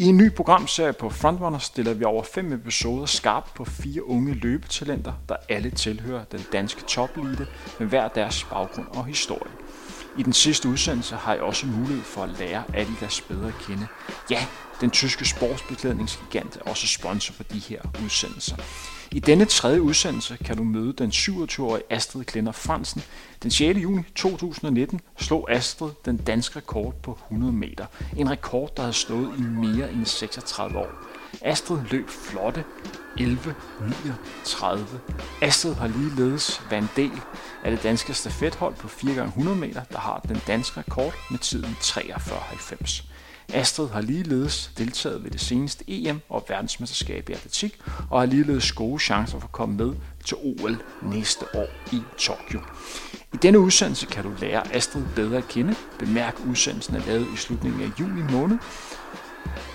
I en ny programserie på Frontrunner stiller vi over fem episoder skarpt på fire unge løbetalenter, der alle tilhører den danske toplite med hver deres baggrund og historie. I den sidste udsendelse har jeg også mulighed for at lære Adidas bedre at kende. Ja, den tyske sportsbeklædningsgigant er også sponsor for de her udsendelser. I denne tredje udsendelse kan du møde den 27-årige Astrid Klenner Fransen. Den 6. juni 2019 slog Astrid den danske rekord på 100 meter. En rekord, der havde stået i mere end 36 år. Astrid løb flotte 11.39. Astrid har ligeledes været en del af det danske stafethold på 4x100 meter, der har den danske rekord med tiden 43.90. Astrid har ligeledes deltaget ved det seneste EM og verdensmesterskab i atletik, og har ligeledes gode chancer for at komme med til OL næste år i Tokyo. I denne udsendelse kan du lære Astrid bedre at kende. Bemærk, udsendelsen er lavet i slutningen af juli måned.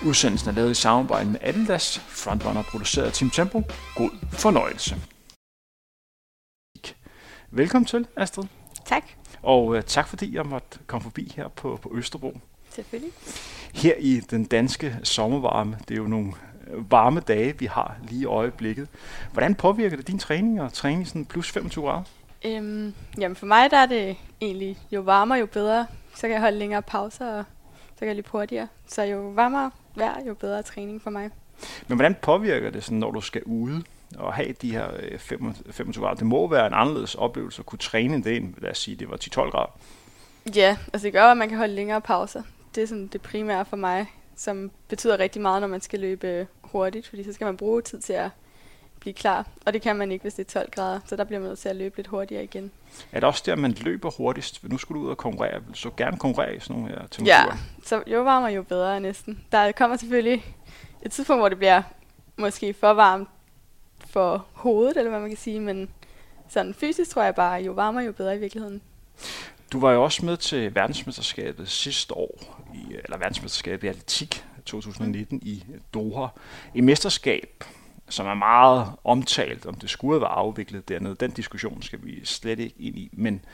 Udsendelsen er lavet i samarbejde med Adidas, frontrunner produceret af Team Tempo. God fornøjelse. Velkommen til, Astrid. Tak. Og uh, tak fordi jeg måtte komme forbi her på, på Østerbro. Selvfølgelig. Her i den danske sommervarme, det er jo nogle øh, varme dage, vi har lige i øjeblikket. Hvordan påvirker det din træning og træning sådan plus 25 grader? Øhm, jamen for mig der er det egentlig, jo varmere jo bedre, så kan jeg holde længere pauser, og kan jeg løbe hurtigere. Så jo varmere vejr, jo bedre træning for mig. Men hvordan påvirker det, sådan, når du skal ude og have de her 25 grader? Det må være en anderledes oplevelse at kunne træne det ind, lad os sige, det var 10-12 grader. Ja, altså det gør, at man kan holde længere pauser. Det er sådan det primære for mig, som betyder rigtig meget, når man skal løbe hurtigt, fordi så skal man bruge tid til at blive klar, og det kan man ikke, hvis det er 12 grader, så der bliver man nødt til at løbe lidt hurtigere igen. Er det også der, man løber hurtigst? Nu skulle du ud og konkurrere. Vil du så gerne konkurrere i sådan nogle her temperaturer? Ja, så jo varmere, jo bedre næsten. Der kommer selvfølgelig et tidspunkt, hvor det bliver måske for varmt for hovedet, eller hvad man kan sige, men sådan fysisk tror jeg bare, jo varmere, jo bedre i virkeligheden. Du var jo også med til verdensmesterskabet sidste år, i, eller verdensmesterskabet i atletik 2019 i Doha. Et mesterskab, som er meget omtalt, om det skulle være afviklet dernede. Den diskussion skal vi slet ikke ind i, men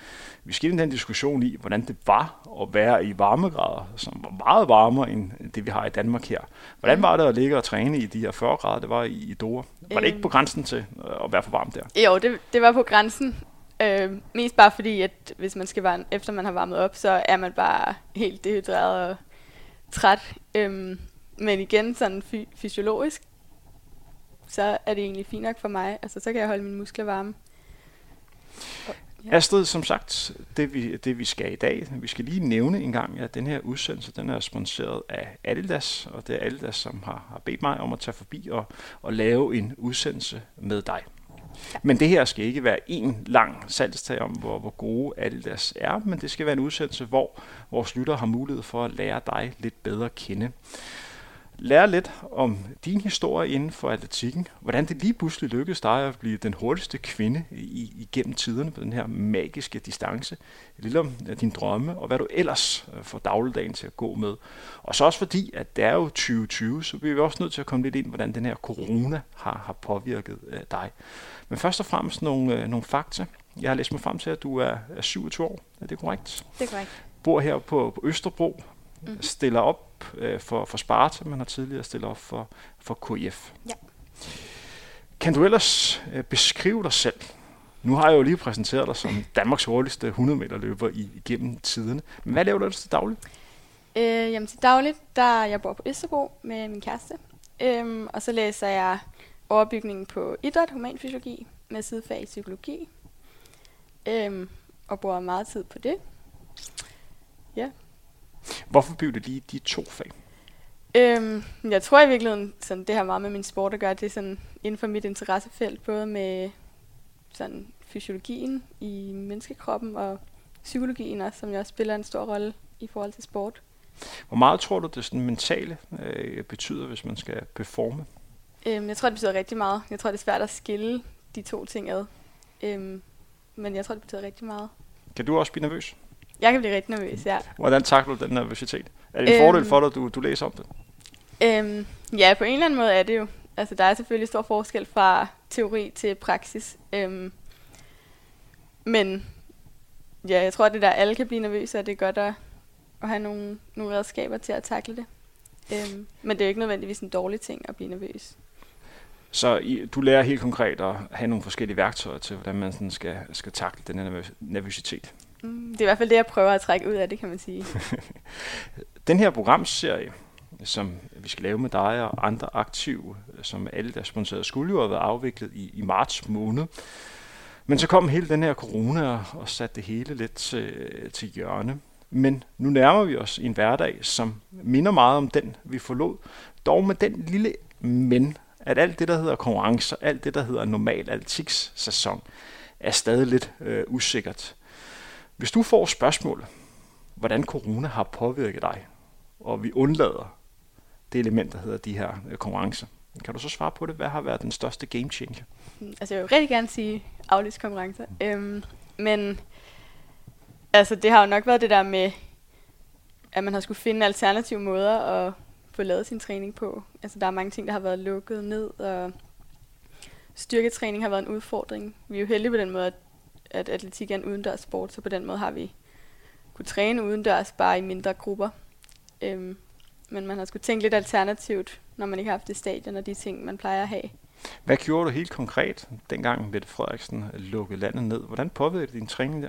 vi skal ind i den diskussion i, hvordan det var at være i varmegrader, som var meget varmere end det, vi har i Danmark her. Hvordan var det at ligge og træne i de her 40 grader, det var i Doha? Var det ikke på øhm. grænsen til at være for varmt der? Jo, det, det var på grænsen. Øh, mest bare fordi, at hvis man skal varme, efter man har varmet op, så er man bare helt dehydreret og træt. Øh, men igen, sådan fy- fysiologisk, så er det egentlig fint nok for mig. Altså, så kan jeg holde mine muskler varme. Og, ja. Astrid, som sagt, det vi, det vi skal i dag, vi skal lige nævne en gang, at den her udsendelse, den er sponsoreret af Adidas, og det er Adidas, som har, har bedt mig om at tage forbi og, og lave en udsendelse med dig. Men det her skal ikke være en lang salgstag om, hvor, hvor gode Adidas er, men det skal være en udsendelse, hvor vores lytter har mulighed for at lære dig lidt bedre at kende. Lære lidt om din historie inden for atletikken, hvordan det lige pludselig lykkedes dig at blive den hurtigste kvinde i, igennem tiderne på den her magiske distance. Lidt om din drømme, og hvad du ellers øh, får dagligdagen til at gå med. Og så også fordi, at det er jo 2020, så bliver vi også nødt til at komme lidt ind, hvordan den her corona har, har påvirket øh, dig. Men først og fremmest nogle, øh, nogle fakta. Jeg har læst mig frem til, at du er, er 27 år. Er det korrekt? Det er korrekt. Bor her på, på Østerbro. Mm. Stiller op øh, for, for Sparta, men har tidligere stillet op for, for KF. Ja. Kan du ellers øh, beskrive dig selv? Nu har jeg jo lige præsenteret dig som Danmarks hurtigste 100 meter løber i, igennem tiderne. Men hvad laver du ellers til dagligt? Øh, jamen til dagligt, der jeg bor på Østerbro med min kæreste. Øhm, og så læser jeg overbygningen på idræt, humanfysiologi med sidefag i psykologi. Øhm, og bruger meget tid på det. Ja. Hvorfor blev det lige de to fag? Øhm, jeg tror i virkeligheden, sådan, det har meget med min sport at gøre. Det er sådan inden for mit interessefelt, både med sådan, fysiologien i menneskekroppen og psykologien også, som jeg også spiller en stor rolle i forhold til sport. Hvor meget tror du, det sådan mentale øh, betyder, hvis man skal performe? Øhm, jeg tror, det betyder rigtig meget. Jeg tror, det er svært at skille de to ting ad. Øhm, men jeg tror, det betyder rigtig meget. Kan du også blive nervøs? Jeg kan blive rigtig nervøs, ja. Hvordan takler du den nervøsitet? Er det en øhm, fordel for dig, at du, du læser om det? Øhm, ja, på en eller anden måde er det jo. Altså, der er selvfølgelig stor forskel fra teori til praksis. Øhm, men ja, jeg tror, at det der alle kan blive nervøse, og det er godt at, at have nogle, nogle redskaber til at takle det. Øhm, men det er jo ikke nødvendigvis en dårlig ting at blive nervøs. Så I, du lærer helt konkret at have nogle forskellige værktøjer til, hvordan man sådan skal, skal takle den her nervøsitet. Mm, det er i hvert fald det, jeg prøver at trække ud af det, kan man sige. den her programserie, som vi skal lave med dig og andre aktive, som alle der sponsorerede, skulle jo have været afviklet i, i marts måned. Men så kom hele den her corona og, satte det hele lidt til, til hjørne. Men nu nærmer vi os en hverdag, som minder meget om den, vi forlod. Dog med den lille men, at alt det, der hedder konkurrencer, alt det, der hedder normal atletikssæson, er stadig lidt øh, usikkert. Hvis du får spørgsmål, hvordan corona har påvirket dig, og vi undlader det element, der hedder de her øh, konkurrencer, kan du så svare på det? Hvad har været den største game changer? Mm, altså, jeg vil rigtig gerne sige aflyst konkurrencer. Øhm, men altså, det har jo nok været det der med, at man har skulle finde alternative måder at få lavet sin træning på. Altså, der er mange ting, der har været lukket ned, og styrketræning har været en udfordring. Vi er jo heldige på den måde, at, at atletik er en udendørs sport, så på den måde har vi kunne træne udendørs bare i mindre grupper. Øhm, men man har skulle tænke lidt alternativt, når man ikke har haft det stadion og de ting, man plejer at have. Hvad gjorde du helt konkret, dengang Mette Frederiksen lukkede landet ned? Hvordan påvirkede din træning der?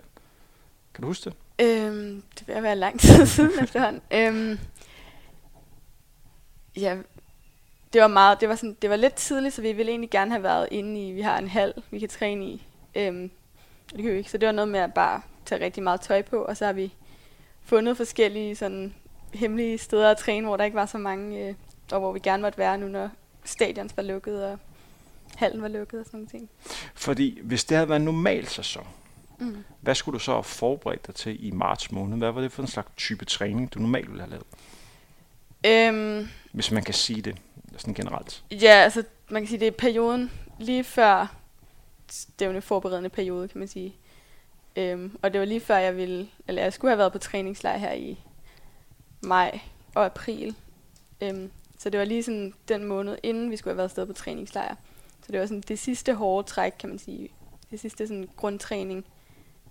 Kan du huske det? Øhm, det vil være lang tid siden efterhånden. Øhm, ja, det var meget, det var, sådan, det var lidt tidligt, så vi ville egentlig gerne have været inde i, vi har en hal, vi kan træne i. Øhm, det kan vi ikke, så det var noget med at bare tage rigtig meget tøj på, og så har vi fundet forskellige sådan hemmelige steder at træne, hvor der ikke var så mange, øh, og hvor vi gerne måtte være nu, når stadion var lukket, og hallen var lukket og sådan nogle ting. Fordi hvis det havde været en normal sæson, mm. hvad skulle du så have forberedt dig til i marts måned? Hvad var det for en slags type træning, du normalt ville have lavet? Øhm, hvis man kan sige det sådan generelt. Ja, altså man kan sige, det er perioden lige før stævne forberedende periode, kan man sige. Øhm, og det var lige før jeg ville, eller jeg skulle have været på træningslejr her i maj og april. Øhm, så det var lige sådan den måned, inden vi skulle have været afsted på træningslejr. Så det var sådan det sidste hårde træk, kan man sige. Det sidste sådan grundtræning,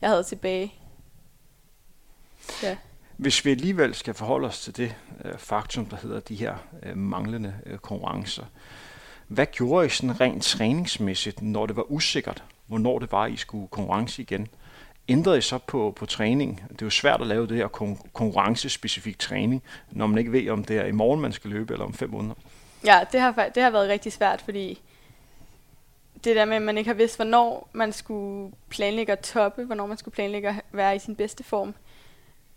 jeg havde tilbage. Ja. Hvis vi alligevel skal forholde os til det øh, faktum, der hedder de her øh, manglende øh, konkurrencer, hvad gjorde I sådan rent træningsmæssigt, når det var usikkert, hvornår det var, I skulle konkurrence igen? ændrede I så på, på træning? Det er jo svært at lave det her konkurrencespecifik træning, når man ikke ved, om det er i morgen, man skal løbe, eller om fem måneder. Ja, det har, det har været rigtig svært, fordi det der med, at man ikke har vidst, hvornår man skulle planlægge at toppe, hvornår man skulle planlægge at være i sin bedste form.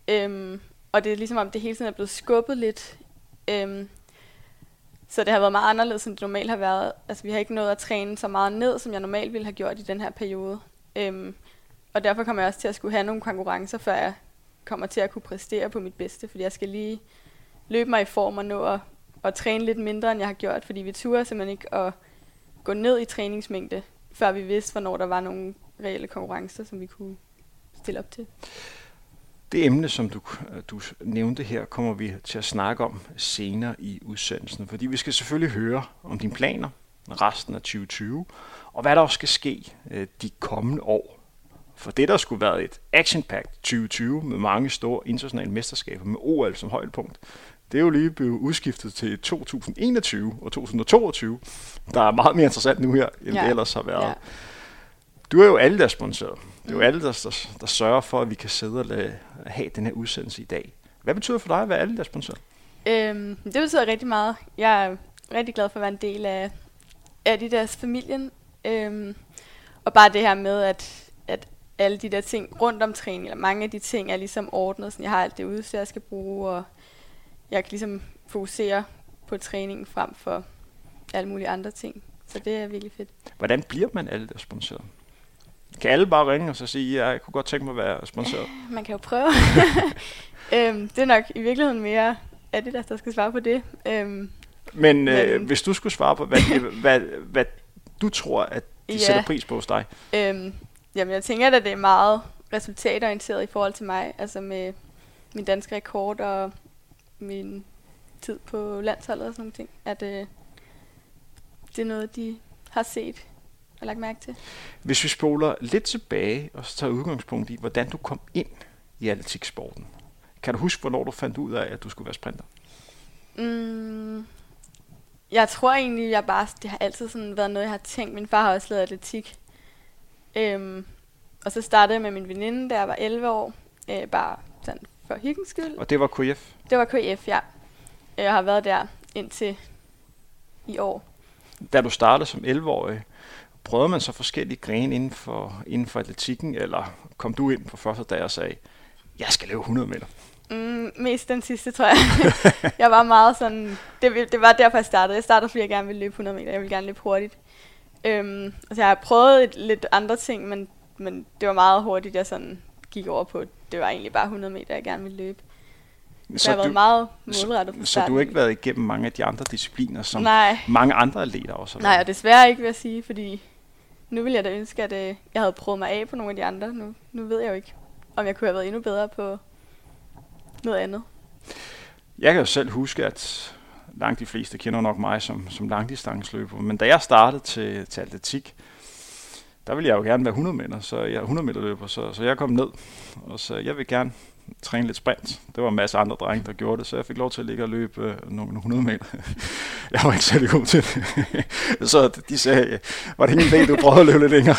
Øhm, og det er ligesom om, det hele tiden er blevet skubbet lidt. Øhm, så det har været meget anderledes, end det normalt har været. Altså, vi har ikke nået at træne så meget ned, som jeg normalt ville have gjort i den her periode. Øhm, og derfor kommer jeg også til at skulle have nogle konkurrencer, før jeg kommer til at kunne præstere på mit bedste, fordi jeg skal lige løbe mig i form og nå at, at træne lidt mindre, end jeg har gjort, fordi vi turer simpelthen ikke at gå ned i træningsmængde, før vi vidste, hvornår der var nogle reelle konkurrencer, som vi kunne stille op til. Det emne, som du, du nævnte her, kommer vi til at snakke om senere i udsendelsen, fordi vi skal selvfølgelig høre om dine planer resten af 2020, og hvad der også skal ske øh, de kommende år for det, der skulle være et action-packed 2020 med mange store internationale mesterskaber med OL som højdepunkt, det er jo lige blevet udskiftet til 2021 og 2022, der er meget mere interessant nu her, end ja. det ellers har været. Ja. Du er jo alle der sponsoreret. Det er jo alle, der, der, der sørger for, at vi kan sidde og lade, have den her udsendelse i dag. Hvad betyder for dig at være alle der sponsoreret? Øhm, det betyder rigtig meget. Jeg er rigtig glad for at være en del af Adidas familien. Øhm, og bare det her med, at, at alle de der ting rundt om træning, eller mange af de ting er ligesom ordnet, så jeg har alt det udstyr, jeg skal bruge, og jeg kan ligesom fokusere på træningen frem for alle mulige andre ting. Så det er virkelig fedt. Hvordan bliver man alle der sponsoreret? Kan alle bare ringe og så sige, at jeg kunne godt tænke mig at være sponsoreret? Man kan jo prøve. øhm, det er nok i virkeligheden mere Adidas, der skal svare på det. Øhm, men øh, men hvis du skulle svare på, hvad, hvad, hvad du tror, at de ja, sætter pris på hos dig? Øhm, Jamen, jeg tænker at det er meget resultatorienteret i forhold til mig. Altså med min danske rekord og min tid på landsholdet og sådan nogle ting. At øh, det er noget, de har set og lagt mærke til. Hvis vi spoler lidt tilbage og så tager udgangspunkt i, hvordan du kom ind i atletiksporten. Kan du huske, hvornår du fandt ud af, at du skulle være sprinter? Mm, Jeg tror egentlig, jeg bare, det har altid sådan været noget, jeg har tænkt. Min far har også lavet atletik. Øhm, og så startede jeg med min veninde, da jeg var 11 år. Øh, bare sådan for hyggens skyld. Og det var KF? Det var KF, ja. Jeg har været der indtil i år. Da du startede som 11-årig, prøvede man så forskellige grene inden for, inden for atletikken, eller kom du ind på første dag og sagde, jeg skal løbe 100 meter? Mm, mest den sidste, tror jeg. jeg var meget sådan, det, det var derfor, jeg startede. Jeg startede, fordi jeg gerne ville løbe 100 meter. Jeg ville gerne løbe hurtigt. Øhm, altså, jeg har prøvet et, lidt andre ting, men, men det var meget hurtigt, jeg sådan gik over på. Det var egentlig bare 100 meter, jeg gerne ville løbe. Så, jeg har været meget målrettet så, så du har ikke været igennem mange af de andre discipliner, som Nej. mange andre atleter også har Nej, og desværre ikke, vil jeg sige, fordi nu vil jeg da ønske, at øh, jeg havde prøvet mig af på nogle af de andre. Nu, nu ved jeg jo ikke, om jeg kunne have været endnu bedre på noget andet. Jeg kan jo selv huske, at langt de fleste kender nok mig som, som langdistansløber, men da jeg startede til, til atletik, der ville jeg jo gerne være 100 meter, så jeg er 100 meter løber, så, så jeg kom ned, og så jeg vil gerne træne lidt sprint. Det var en masse andre drenge, der gjorde det, så jeg fik lov til at ligge og løbe øh, nogle 100 meter. jeg var ikke særlig god til det. så de sagde, var det ingen idé, du prøvede at løbe lidt længere?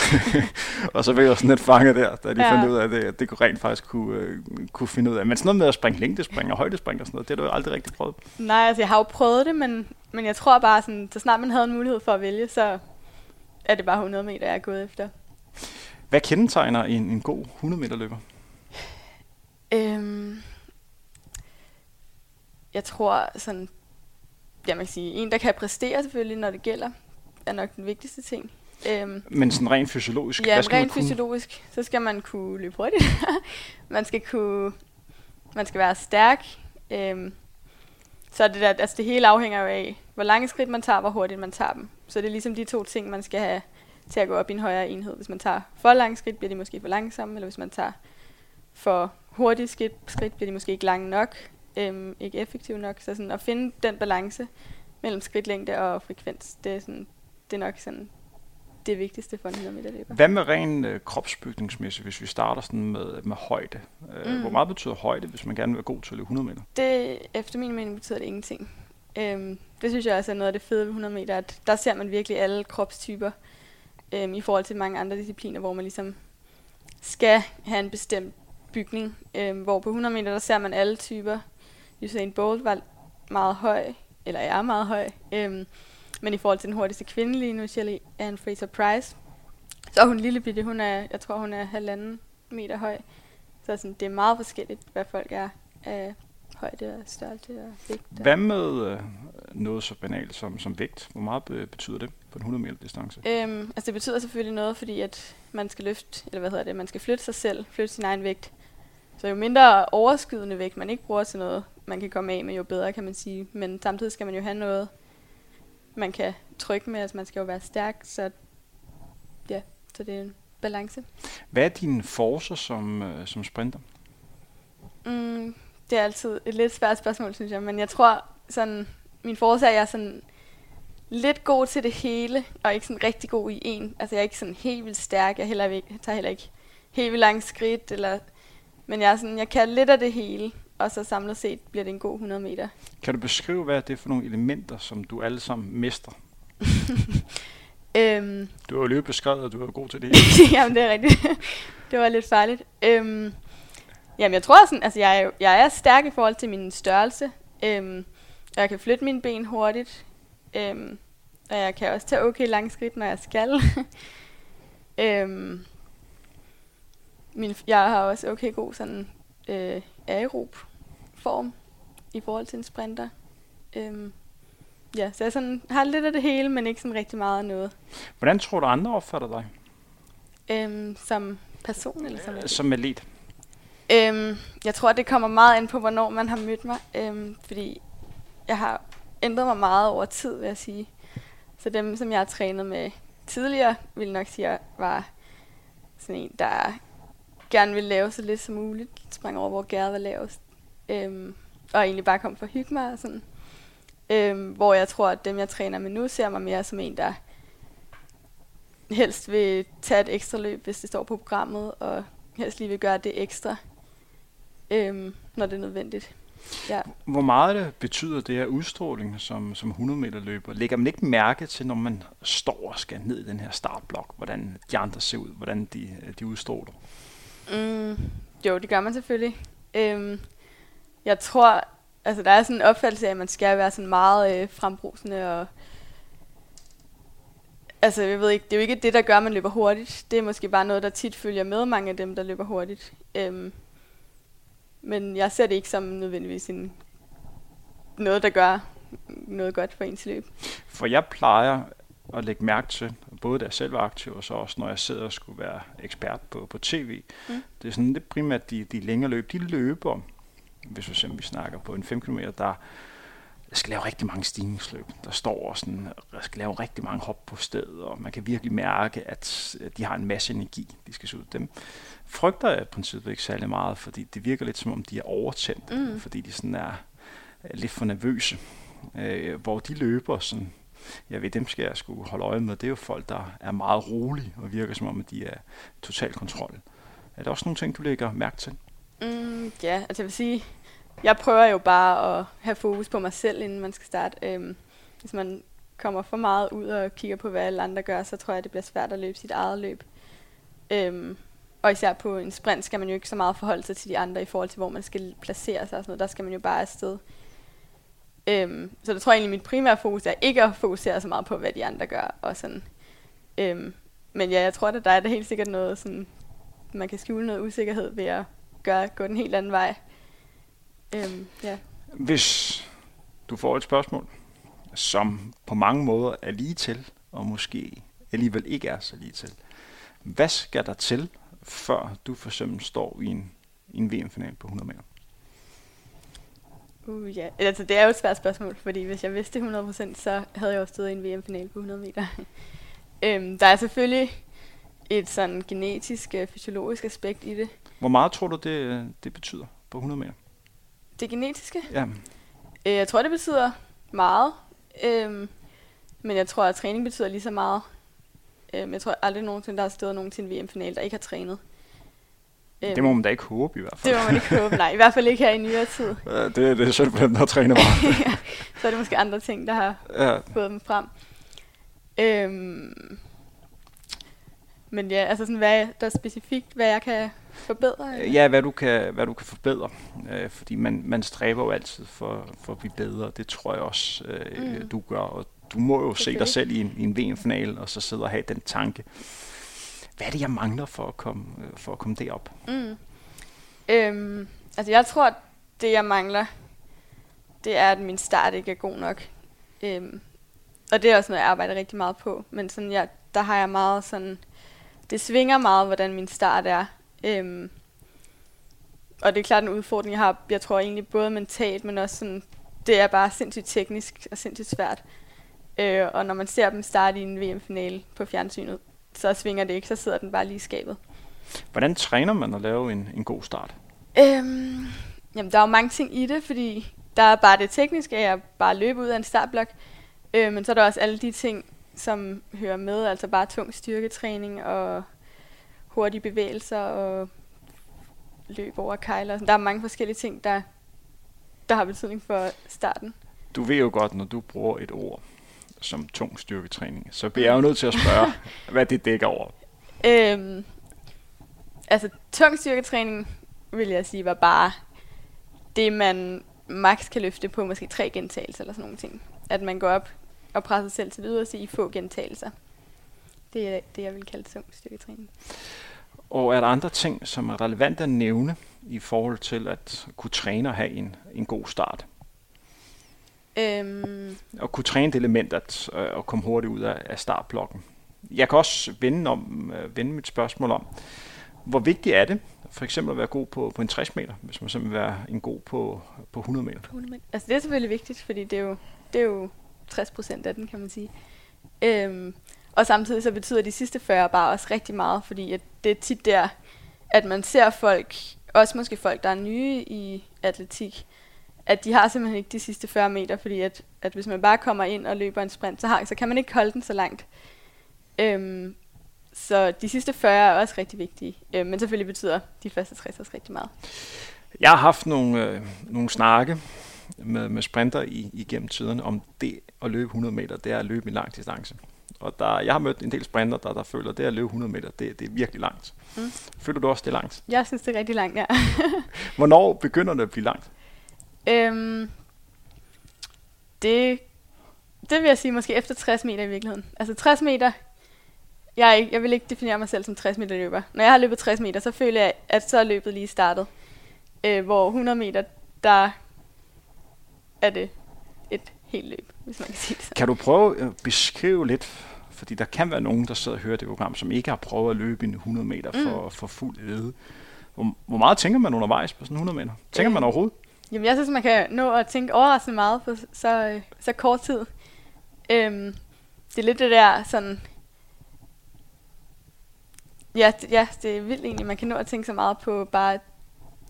og så fik jeg sådan lidt fanget der, da de ja. fandt ud af, at det, det kunne rent faktisk kunne, øh, kunne finde ud af. Men sådan noget med at springe længdespring og højdespring og sådan noget, det har du aldrig rigtig prøvet. Nej, altså jeg har jo prøvet det, men, men jeg tror bare, sådan, så snart man havde en mulighed for at vælge, så er det bare 100 meter, jeg er gået efter. Hvad kendetegner en, en god 100 meter løber? Øhm, jeg tror sådan, jeg man kan sige, en der kan præstere selvfølgelig, når det gælder, er nok den vigtigste ting. Øhm, Men sådan rent fysiologisk? Ja, rent fysiologisk, så skal man kunne løbe hurtigt. man skal kunne, man skal være stærk. Øhm, så det, der, altså det hele afhænger jo af, hvor lange skridt man tager, hvor hurtigt man tager dem. Så det er ligesom de to ting, man skal have til at gå op i en højere enhed. Hvis man tager for lange skridt, bliver de måske for langsomme, eller hvis man tager for hurtige skridt, skridt bliver de måske ikke lange nok, øhm, ikke effektive nok. Så sådan at finde den balance mellem skridtlængde og frekvens, det er, sådan, det er nok sådan det vigtigste for en 100 meter løber. Hvad med ren øh, kropsbygningsmæssigt, hvis vi starter sådan med, med højde? Øh, mm. Hvor meget betyder højde, hvis man gerne vil være god til at løbe 100 meter? Det, efter min mening betyder det ingenting. Øhm, det synes jeg også er noget af det fede ved 100 meter, at der ser man virkelig alle kropstyper øhm, i forhold til mange andre discipliner, hvor man ligesom skal have en bestemt bygning, øh, hvor på 100 meter, der ser man alle typer. Usain Bolt var meget høj, eller er meget høj, øh, men i forhold til den hurtigste kvinde lige nu, Shelley Ann Fraser Price, så er hun lille bitte, hun er, jeg tror hun er halvanden meter høj. Så sådan, det er meget forskelligt, hvad folk er af højde og størrelse og vægt. Hvad med øh, noget så banalt som, som vægt? Hvor meget be- betyder det på en 100 meter distance? Øhm, altså det betyder selvfølgelig noget, fordi at man skal løfte, eller hvad hedder det, man skal flytte sig selv, flytte sin egen vægt. Så jo mindre overskydende vægt man ikke bruger til noget, man kan komme af med, jo bedre kan man sige. Men samtidig skal man jo have noget, man kan trykke med, altså man skal jo være stærk, så ja, så det er en balance. Hvad er dine forser som, øh, som sprinter? Mm, det er altid et lidt svært spørgsmål, synes jeg, men jeg tror sådan, min forser er, jeg er sådan lidt god til det hele, og ikke sådan rigtig god i en. Altså jeg er ikke sådan helt vildt stærk, jeg, heller ikke, tager heller ikke helt vildt langt skridt, eller men jeg, er sådan, jeg kan lidt af det hele, og så samlet set bliver det en god 100 meter. Kan du beskrive, hvad det er for nogle elementer, som du alle sammen mester? øhm, du har jo lige beskrevet, at du er god til det jamen, det er rigtigt. det var lidt farligt. Øhm, jamen, jeg tror sådan, altså jeg er, jeg er stærk i forhold til min størrelse. Øhm, jeg kan flytte mine ben hurtigt. Øhm, og jeg kan også tage okay lang skridt, når jeg skal. øhm, min, jeg har også okay god sådan øh, aerob form i forhold til en sprinter. Øhm, ja, så jeg sådan, har lidt af det hele, men ikke sådan rigtig meget af noget. Hvordan tror du andre opfatter dig? Øhm, som person eller som atlet? Som atlet. Øhm, jeg tror, det kommer meget ind på, hvornår man har mødt mig. Øhm, fordi jeg har ændret mig meget over tid, vil jeg sige. Så dem, som jeg har trænet med tidligere, vil nok sige, at var sådan en, der gerne ville lave så lidt som muligt. Sprang over, hvor gæret var lavest. Øhm, og egentlig bare kom for at hygge mig og sådan. Øhm, hvor jeg tror, at dem, jeg træner med nu, ser mig mere som en, der helst vil tage et ekstra løb, hvis det står på programmet, og helst lige vil gøre det ekstra, øhm, når det er nødvendigt. Ja. Hvor meget det betyder det her udstråling som, som 100 meter løber? Lægger man ikke mærke til, når man står og skal ned i den her startblok, hvordan de andre ser ud, hvordan de, de udstråler? Mm, jo, det gør man selvfølgelig. Øhm, jeg tror, altså der er sådan en opfattelse af, at man skal være sådan meget øh, frembrusende og Altså, jeg ved ikke, det er jo ikke det, der gør, at man løber hurtigt. Det er måske bare noget, der tit følger med mange af dem, der løber hurtigt. Øhm, men jeg ser det ikke som nødvendigvis en, noget, der gør noget godt for ens løb. For jeg plejer at lægge mærke til, både da jeg selv var aktiv, og så også når jeg sidder og skulle være ekspert på, på tv. Mm. Det er sådan lidt primært de, de længere løb, de løber, hvis vi snakker på en 5 km, der skal lave rigtig mange stigningsløb. Der står sådan, jeg skal lave rigtig mange hop på stedet, og man kan virkelig mærke, at de har en masse energi, de skal se ud. Dem frygter jeg i princippet ikke særlig meget, fordi det virker lidt som om, de er overtændt, mm. fordi de sådan er lidt for nervøse. Øh, hvor de løber sådan, jeg ved, dem skal jeg skulle holde øje med, det er jo folk, der er meget rolige og virker som om, at de er total kontrol. Er der også nogle ting, du lægger mærke til? Mm, ja, altså jeg vil sige, jeg prøver jo bare at have fokus på mig selv, inden man skal starte. Øhm, hvis man kommer for meget ud og kigger på, hvad alle andre gør, så tror jeg, det bliver svært at løbe sit eget løb. Øhm, og især på en sprint skal man jo ikke så meget forholde sig til de andre i forhold til, hvor man skal placere sig og sådan noget. Der skal man jo bare afsted. Øhm, så det tror jeg egentlig, mit primære fokus er ikke at fokusere så meget på, hvad de andre gør. Og sådan. Øhm, men ja, jeg tror, at der er da helt sikkert noget, sådan, man kan skjule noget usikkerhed ved at gøre, gå den helt anden vej. Øhm, ja. Hvis du får et spørgsmål, som på mange måder er lige til, og måske alligevel ikke er så lige til, hvad skal der til, før du for eksempel står i en, i en VM-final på 100 meter? Uh, ja. Altså, det er jo et svært spørgsmål, fordi hvis jeg vidste 100%, så havde jeg jo stået i en VM-final på 100 meter. øhm, der er selvfølgelig et sådan genetisk, øh, fysiologisk aspekt i det. Hvor meget tror du, det, det betyder på 100 meter? Det genetiske? Ja. Øh, jeg tror, det betyder meget. Øhm, men jeg tror, at træning betyder lige så meget. Øhm, jeg tror aldrig nogensinde, der har stået nogen til en VM-final, der ikke har trænet. Øhm, det må man da ikke håbe i hvert fald. Det må man ikke håbe, nej. I hvert fald ikke her i nyere tid. Ja, det, det er synd for dem, der træner meget. ja, så er det måske andre ting, der har ja. fået dem frem. Øhm, men ja, altså sådan, hvad der er specifikt, hvad jeg kan forbedre? Eller? Ja, hvad du kan, hvad du kan forbedre. Øh, fordi man, man stræber jo altid for, for at blive bedre. Det tror jeg også, øh, mm. du gør. Og du må jo se dig selv i en, i en VM-finale, og så sidde og have den tanke. Hvad er det, jeg mangler for at komme, øh, for at komme derop? Mm. Øhm, altså jeg tror, det jeg mangler, det er, at min start ikke er god nok. Øhm, og det er også noget, jeg arbejder rigtig meget på. Men sådan, jeg, der har jeg meget sådan... Det svinger meget, hvordan min start er. Øhm, og det er klart en udfordring, jeg har, jeg tror egentlig både mentalt, men også sådan, det er bare sindssygt teknisk og sindssygt svært. Øh, og når man ser dem starte i en VM-finale på fjernsynet, så svinger det ikke, så sidder den bare lige i skabet. Hvordan træner man at lave en, en god start? Øhm, jamen, der er jo mange ting i det, fordi der er bare det tekniske af at bare løbe ud af en startblok, øh, men så er der også alle de ting, som hører med, altså bare tung styrketræning og hurtige bevægelser og løb over kejler. Der er mange forskellige ting, der, der har betydning for starten. Du ved jo godt, når du bruger et ord som tung styrketræning, så bliver jeg jo nødt til at spørge, hvad det dækker over. Øhm, altså, tung styrketræning, vil jeg sige, var bare det, man max kan løfte på måske tre gentagelser eller sådan nogle ting. At man går op og presser sig selv til yderste i få gentagelser. Det er det, jeg vil kalde tung styrketræning. Og er der andre ting, som er relevante at nævne i forhold til at kunne træne og have en, en god start? Øhm. Og kunne træne det element at, øh, at komme hurtigt ud af, af startblokken. Jeg kan også vende, om, øh, vende mit spørgsmål om, hvor vigtigt er det for eksempel at være god på, på en 60 meter, hvis man simpelthen vil være en god på, på 100 meter? 100 meter. Altså det er selvfølgelig vigtigt, fordi det er jo, det er jo 60 procent af den, kan man sige. Øhm, og samtidig så betyder de sidste 40 bare også rigtig meget, fordi at det er tit der, at man ser folk, også måske folk, der er nye i atletik, at de har simpelthen ikke de sidste 40 meter, fordi at, at hvis man bare kommer ind og løber en sprint, så, har, så kan man ikke holde den så langt. Øhm, så de sidste 40 er også rigtig vigtige, øhm, men selvfølgelig betyder de første 60 også rigtig meget. Jeg har haft nogle, øh, nogle snakke med, med sprinter i, igennem tiderne om det at løbe 100 meter, det er at løbe en lang distance. Og der, jeg har mødt en del sprinter, der, der føler, at det at løbe 100 meter, det, det er virkelig langt. Mm. Føler du også, det er langt? Jeg synes, det er rigtig langt, ja. Hvornår begynder det at blive langt? Øhm, det, det vil jeg sige måske efter 60 meter i virkeligheden. Altså 60 meter, jeg, er ikke, jeg vil ikke definere mig selv som 60 meter løber. Når jeg har løbet 60 meter, så føler jeg, at så er løbet lige startet. Øh, hvor 100 meter, der er det et helt løb, hvis man kan sige det sådan. Kan du prøve at beskrive lidt, fordi der kan være nogen, der sidder og hører det program, som ikke har prøvet at løbe en 100 meter for, mm. for fuld æde. Hvor, hvor meget tænker man undervejs på sådan 100 meter? Tænker øh, man overhovedet? Jamen, jeg synes, man kan nå at tænke overraskende meget på så, øh, så kort tid. Øhm, det er lidt det der sådan... Ja, det, ja, det er vildt egentlig. Man kan nå at tænke så meget på bare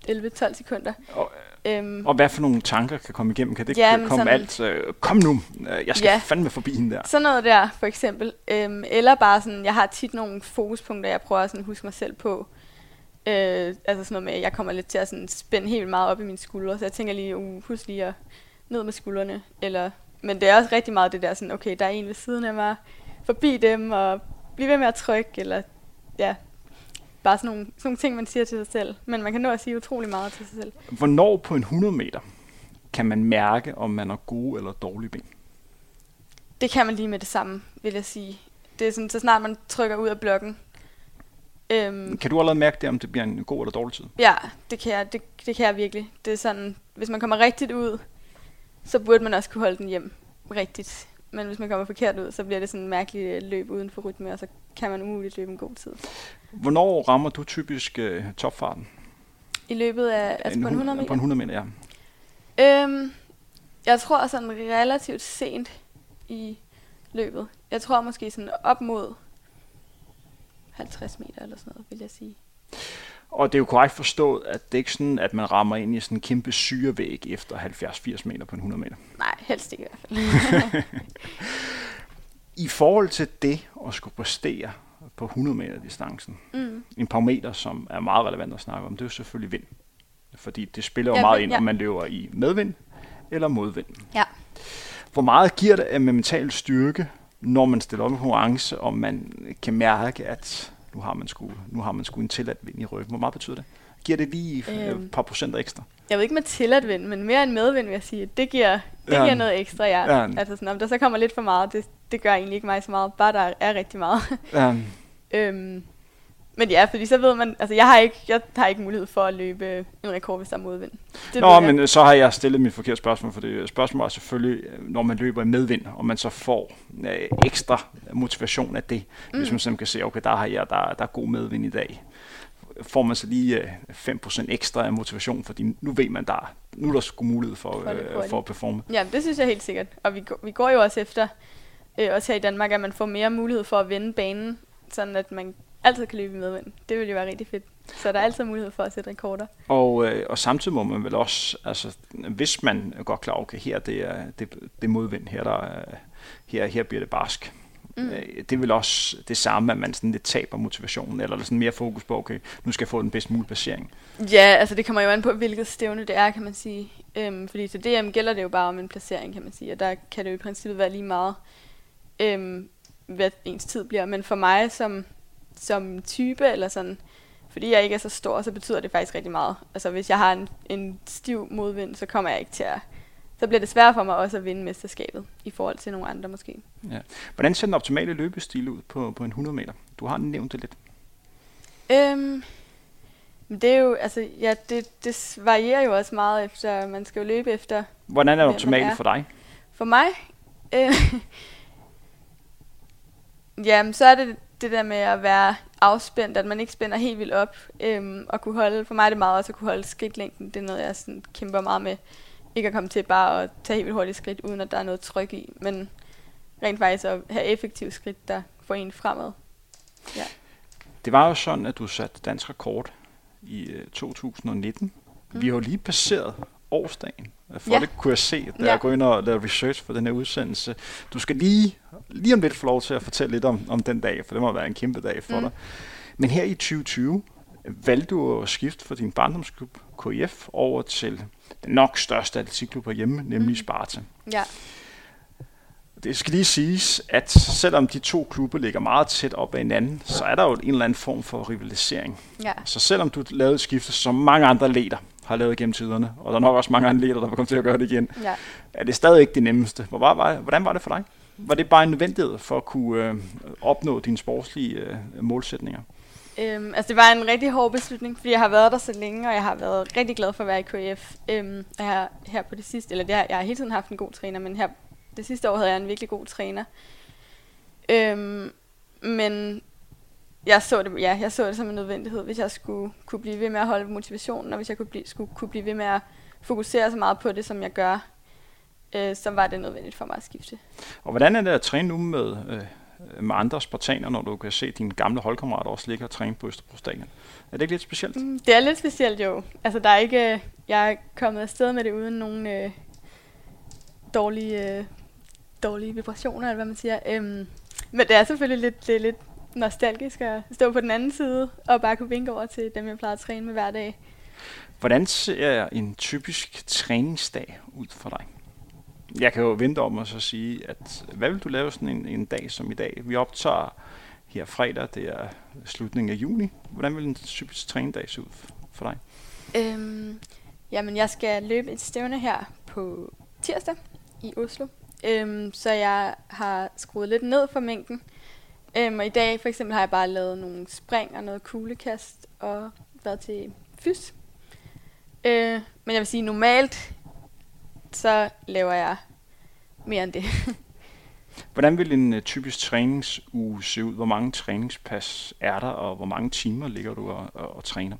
11-12 sekunder. Og, øhm, og hvad for nogle tanker kan komme igennem? Kan det ja, komme sådan, alt? Øh, kom nu, øh, jeg skal ja, fandme forbi hende der. Sådan noget der, for eksempel. Øhm, eller bare sådan, jeg har tit nogle fokuspunkter, jeg prøver at huske mig selv på. Øh, altså sådan noget med, at jeg kommer lidt til at sådan spænde helt meget op i mine skuldre, så jeg tænker lige, uh, husk lige at ned med skuldrene. Eller, men det er også rigtig meget det der sådan, okay, der er en ved siden af mig, forbi dem, og blive ved med at trykke, eller ja, bare sådan nogle, sådan nogle ting, man siger til sig selv. Men man kan nå at sige utrolig meget til sig selv. Hvornår på en 100 meter kan man mærke, om man har gode eller dårlige ben? Det kan man lige med det samme, vil jeg sige. Det er sådan, så snart man trykker ud af blokken, Øhm, kan du allerede mærke det, om det bliver en god eller dårlig tid? Ja, det kan jeg, det, det kan jeg virkelig. Det er sådan, hvis man kommer rigtigt ud, så burde man også kunne holde den hjem rigtigt. Men hvis man kommer forkert ud, så bliver det sådan en mærkelig løb uden for rytme, og så kan man umuligt løbe en god tid. Hvornår rammer du typisk uh, topfarten? I løbet af, altså en på en 100 meter? På en 100 meter, ja. Øhm, jeg tror sådan relativt sent i løbet. Jeg tror måske sådan op mod 50 meter eller sådan noget, vil jeg sige. Og det er jo korrekt forstået, at det ikke sådan, at man rammer ind i sådan en kæmpe syrevæg efter 70-80 meter på en 100 meter. Nej, helst ikke i hvert fald. I forhold til det at skulle præstere på 100 meter distancen, mm. en parameter, som er meget relevant at snakke om, det er jo selvfølgelig vind. Fordi det spiller jo ja, meget ind, ja. om man løber i medvind eller modvind. Ja. Hvor meget giver det af med mental styrke når man stiller op i konkurrence, og man kan mærke, at nu har man sgu, nu har man sgu en tilladt vind i ryggen. Hvor meget betyder det? Giver det lige øh, øhm, et par procent ekstra? Jeg ved ikke med tilladt vind, men mere end medvind vil jeg sige. Det giver, det ja. giver noget ekstra, ja. ja. Altså sådan, om der så kommer lidt for meget, det, det gør egentlig ikke mig så meget. Bare der er rigtig meget. Ja. øhm, men ja, fordi så ved man, altså jeg har ikke, jeg har ikke mulighed for at løbe en rekord, hvis der er modvind. Det Nå, men jeg. så har jeg stillet mit forkerte spørgsmål, for det spørgsmål er selvfølgelig, når man løber i medvind, og man så får øh, ekstra motivation af det, mm. hvis man simpelthen kan se, okay, der har jeg, der, der er god medvind i dag. Får man så lige øh, 5% ekstra af motivation, fordi nu ved man, der nu er der sgu mulighed for, for, øh, for at performe. Ja, det synes jeg helt sikkert. Og vi, går, vi går jo også efter, øh, også her i Danmark, at man får mere mulighed for at vende banen, sådan at man altid kan løbe i medvind. Det ville jo være rigtig fedt. Så der er altid mulighed for at sætte rekorder. Og, øh, og samtidig må man vel også, altså, hvis man godt klar, okay, her det er det, det modvind, her, der, er, her, her bliver det barsk. Mm. Øh, det vel også det samme, at man sådan lidt taber motivationen, eller sådan mere fokus på, okay, nu skal jeg få den bedst mulige placering. Ja, altså det kommer jo an på, hvilket stævne det er, kan man sige. Øhm, fordi til DM gælder det jo bare om en placering, kan man sige, og der kan det jo i princippet være lige meget, øhm, hvad ens tid bliver. Men for mig som som type, eller sådan, fordi jeg ikke er så stor, så betyder det faktisk rigtig meget. Altså hvis jeg har en, en stiv modvind, så kommer jeg ikke til at, så bliver det svært for mig også at vinde mesterskabet, i forhold til nogle andre måske. Ja. Hvordan ser den optimale løbestil ud på, på en 100 meter? Du har nævnt det lidt. Øhm, det er jo, altså, ja, det, det varierer jo også meget efter, man skal jo løbe efter. Hvordan er det optimalt for dig? For mig? Øh, jamen, så er det det der med at være afspændt, at man ikke spænder helt vildt op, øhm, og kunne holde, for mig er det meget også at kunne holde skridtlængden, det er noget, jeg sådan kæmper meget med, ikke at komme til bare at tage helt vildt hurtigt skridt, uden at der er noget tryk i, men rent faktisk at have effektive skridt, der får en fremad. Ja. Det var jo sådan, at du satte dansk rekord i 2019. Mm. Vi har jo lige passeret årsdagen. For ja. det kunne jeg se, da ja. jeg går ind og laver research for den her udsendelse. Du skal lige, lige om lidt få lov til at fortælle lidt om, om den dag, for det må være en kæmpe dag for mm. dig. Men her i 2020, valgte du at skifte fra din barndomsklub KIF over til den nok største atletikklub herhjemme, nemlig mm. Sparta. Ja. Det skal lige siges, at selvom de to klubber ligger meget tæt op ad hinanden, så er der jo en eller anden form for rivalisering. Ja. Så selvom du lavede skifte, som mange andre leder har lavet gennem tiderne, og der er nok også mange andre leder, der vil komme til at gøre det igen, ja. er det stadig ikke det nemmeste. Hvor var, hvordan var det for dig? Var det bare en nødvendighed for at kunne øh, opnå dine sportslige øh, målsætninger? Øhm, altså det var en rigtig hård beslutning, fordi jeg har været der så længe, og jeg har været rigtig glad for at være i KF. Øhm, jeg har her på det sidste, eller det har, jeg har hele tiden haft en god træner, men her det sidste år havde jeg en virkelig god træner. Øhm, men jeg så, det, ja, jeg så det som en nødvendighed, hvis jeg skulle kunne blive ved med at holde motivationen, og hvis jeg kunne blive, skulle kunne blive ved med at fokusere så meget på det, som jeg gør, øh, så var det nødvendigt for mig at skifte. Og hvordan er det at træne nu med, øh, med andre spartaner, når du kan se dine gamle holdkammerater også ligge og træne på Østerbro Stadion? Er det ikke lidt specielt? Mm, det er lidt specielt jo. Altså der er ikke, jeg er kommet afsted med det uden nogen øh, dårlige, øh, dårlige vibrationer, eller hvad man siger. Øhm, men det er selvfølgelig lidt, er lidt nostalgisk at stå på den anden side og bare kunne vinke over til dem, jeg plejer at træne med hver dag. Hvordan ser en typisk træningsdag ud for dig? Jeg kan jo vente om at så sige, at hvad vil du lave sådan en, en dag som i dag? Vi optager her fredag, det er slutningen af juni. Hvordan vil en typisk træningsdag se ud for dig? Øhm, jamen, jeg skal løbe et stævne her på tirsdag i Oslo. Øhm, så jeg har skruet lidt ned for mængden. Øhm, og i dag for eksempel har jeg bare lavet nogle spring og noget kuglekast og været til fys. Øh, men jeg vil sige, normalt så laver jeg mere end det. Hvordan vil en uh, typisk træningsuge se ud? Hvor mange træningspas er der, og hvor mange timer ligger du og, og, og træner?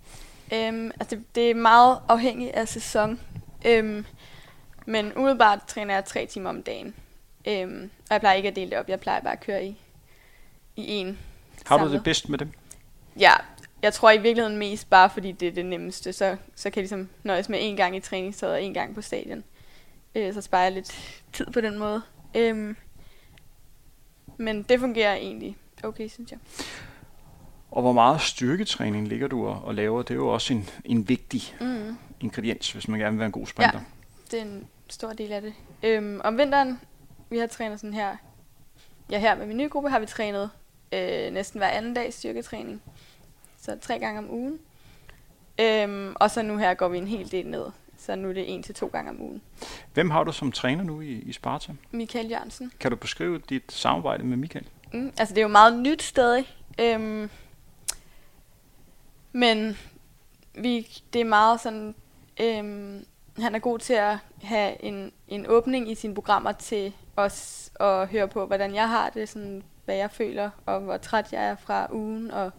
Øhm, altså det, det er meget afhængigt af sæson. Øhm, men umiddelbart træner jeg tre timer om dagen. Øhm, og jeg plejer ikke at dele det op. Jeg plejer bare at køre i, i en Har du det bedst med dem? Ja, jeg tror i virkeligheden mest bare fordi det er det nemmeste. Så, så kan jeg ligesom nøjes med en gang i træningstøjet og en gang på stadion. Øh, så sparer jeg lidt tid på den måde. Øhm, men det fungerer egentlig okay, synes jeg. Og hvor meget styrketræning ligger du og, og laver? Det er jo også en, en vigtig mm. ingrediens, hvis man gerne vil være en god sprinter. Ja, det er en stor del af det. Øhm, om vinteren, vi har trænet sådan her, ja her med min nye gruppe har vi trænet øh, næsten hver anden dag styrketræning. Så tre gange om ugen. Øhm, og så nu her går vi en hel del ned. Så nu er det en til to gange om ugen. Hvem har du som træner nu i, i Sparta? Michael Jørgensen. Kan du beskrive dit samarbejde med Michael? Mm, altså det er jo meget nyt stadig. Øhm, men vi, det er meget sådan, øhm, han er god til at have en, en åbning i sine programmer til os at høre på, hvordan jeg har det, sådan, hvad jeg føler, og hvor træt jeg er fra ugen, og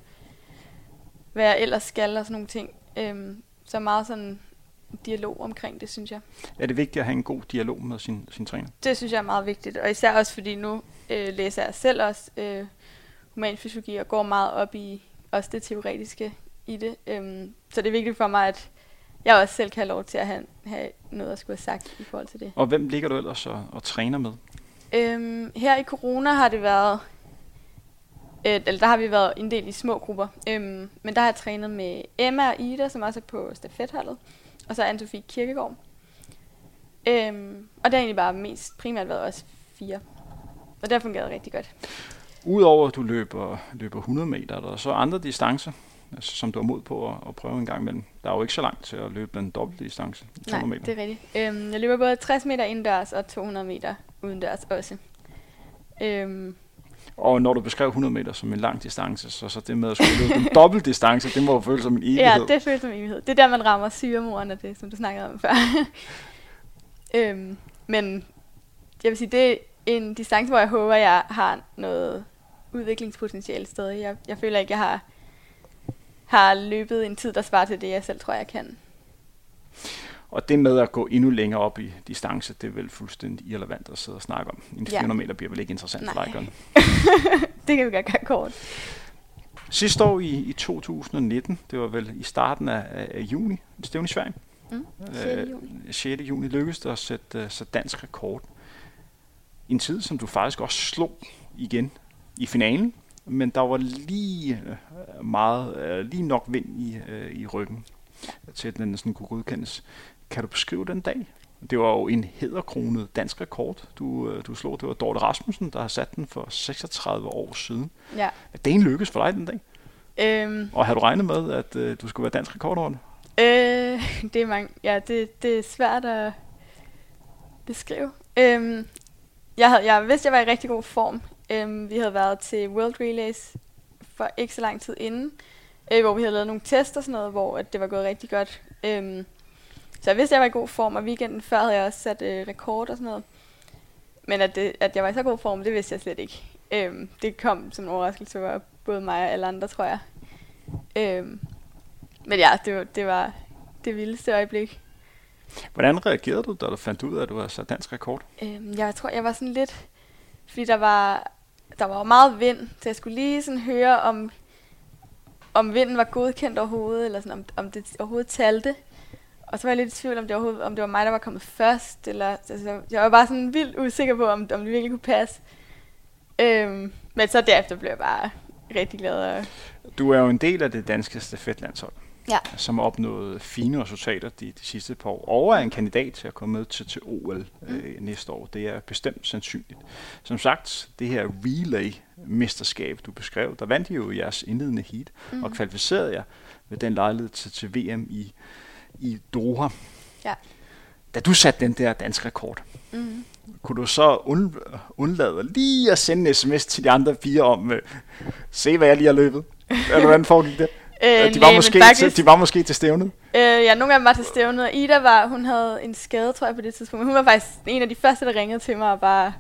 hvad jeg ellers skal, og sådan nogle ting. Øhm, så meget sådan dialog omkring det, synes jeg. Er det vigtigt at have en god dialog med sin, sin træner? Det synes jeg er meget vigtigt, og især også fordi nu øh, læser jeg selv også øh, humanfysiologi og går meget op i også det teoretiske i det. Øhm, så det er vigtigt for mig, at jeg også selv kan have lov til at have, have noget at skulle have sagt i forhold til det. Og hvem ligger du ellers og, og træner med? Øhm, her i corona har det været, øh, eller der har vi været en del i små grupper, øhm, men der har jeg trænet med Emma og Ida, som også er på stafetholdet, og så Anne-Sophie Kirkegaard. Øhm, og det har egentlig bare mest primært været også fire. Og det har fungeret rigtig godt. Udover at du løber, løber 100 meter, der er så andre distancer, altså, som du har mod på at, at prøve en gang imellem. Der er jo ikke så langt til at løbe en dobbelt distance. Nej, meter. det er rigtigt. Øhm, jeg løber både 60 meter indendørs og 200 meter udendørs også. Øhm, og når du beskrev 100 meter som en lang distance, så, så det med at skulle løbe en dobbelt distance, det må jo føles som en evighed. Ja, det føles som en evighed. Det er der, man rammer syremoren af det, som du snakkede om før. øhm, men jeg vil sige, det er en distance, hvor jeg håber, jeg har noget udviklingspotentiale stadig. Jeg, jeg føler ikke, jeg har har løbet en tid, der svarer til det, jeg selv tror, jeg kan. Og det med at gå endnu længere op i distance, det er vel fuldstændig irrelevant at sidde og snakke om. En 400 ja. meter bliver vel ikke interessant Nej. for dig, det kan vi godt gøre kort. Sidste år i, i 2019, det var vel i starten af, af juni, det i Sverige. Mm, 6. Øh, juni. 6. juni lykkedes det at sætte, uh, sætte dansk rekord. En tid, som du faktisk også slog igen i finalen men der var lige øh, meget, øh, lige nok vind i, øh, i ryggen, til at den sådan kunne godkendes. Kan du beskrive den dag? Det var jo en hederkronet dansk rekord, du, øh, du slog. Det var Dorte Rasmussen, der har sat den for 36 år siden. Ja. Er det en lykkes for dig den dag? Øhm, Og har du regnet med, at øh, du skulle være dansk rekordholder? Øh, det er mange, ja, det, det er svært at beskrive. Øhm, jeg, havde, jeg vidste, jeg var i rigtig god form. Øhm, vi havde været til World Relays for ikke så lang tid inden, øh, hvor vi havde lavet nogle tests og sådan noget, hvor at det var gået rigtig godt. Øhm, så jeg vidste, jeg var i god form, og weekenden før havde jeg også sat øh, rekord og sådan noget. Men at, det, at jeg var i så god form, det vidste jeg slet ikke. Øhm, det kom som en overraskelse for både mig og alle andre, tror jeg. Øhm, men ja, det var, det var det vildeste øjeblik. Hvordan reagerede du, da du fandt ud af, at du havde sat dansk rekord? Øhm, jeg tror, jeg var sådan lidt... Fordi der var, der var meget vind, så jeg skulle lige sådan høre, om, om vinden var godkendt overhovedet, eller sådan, om, om det overhovedet talte. Og så var jeg lidt i tvivl, om det, overhovedet, om det var mig, der var kommet først. Eller, altså, jeg var bare sådan vildt usikker på, om, om det virkelig kunne passe. Øhm, men så derefter blev jeg bare rigtig glad. Og, Du er jo en del af det danske stafetlandshold, ja. som har opnået fine resultater de, de sidste par år, og er en kandidat til at komme med til, til OL øh, næste år. Det er bestemt sandsynligt. Som sagt, det her relay-mesterskab, du beskrev, der vandt I jo jeres indledende heat, mm. og kvalificerede jer ved den lejlighed til, til VM i, i Doha. Ja. Da du satte den der danske rekord, Mm. kunne du så und, undlade lige at sende en sms til de andre piger om, øh, se hvad jeg lige har løbet? Eller hvordan foregik det? Øh, de, var nej, måske faktisk- til, de var måske til stævnet. Øh, ja, nogle af dem var til stævnet, Ida var, hun havde en skade, tror jeg, på det tidspunkt. Men hun var faktisk en af de første, der ringede til mig og bare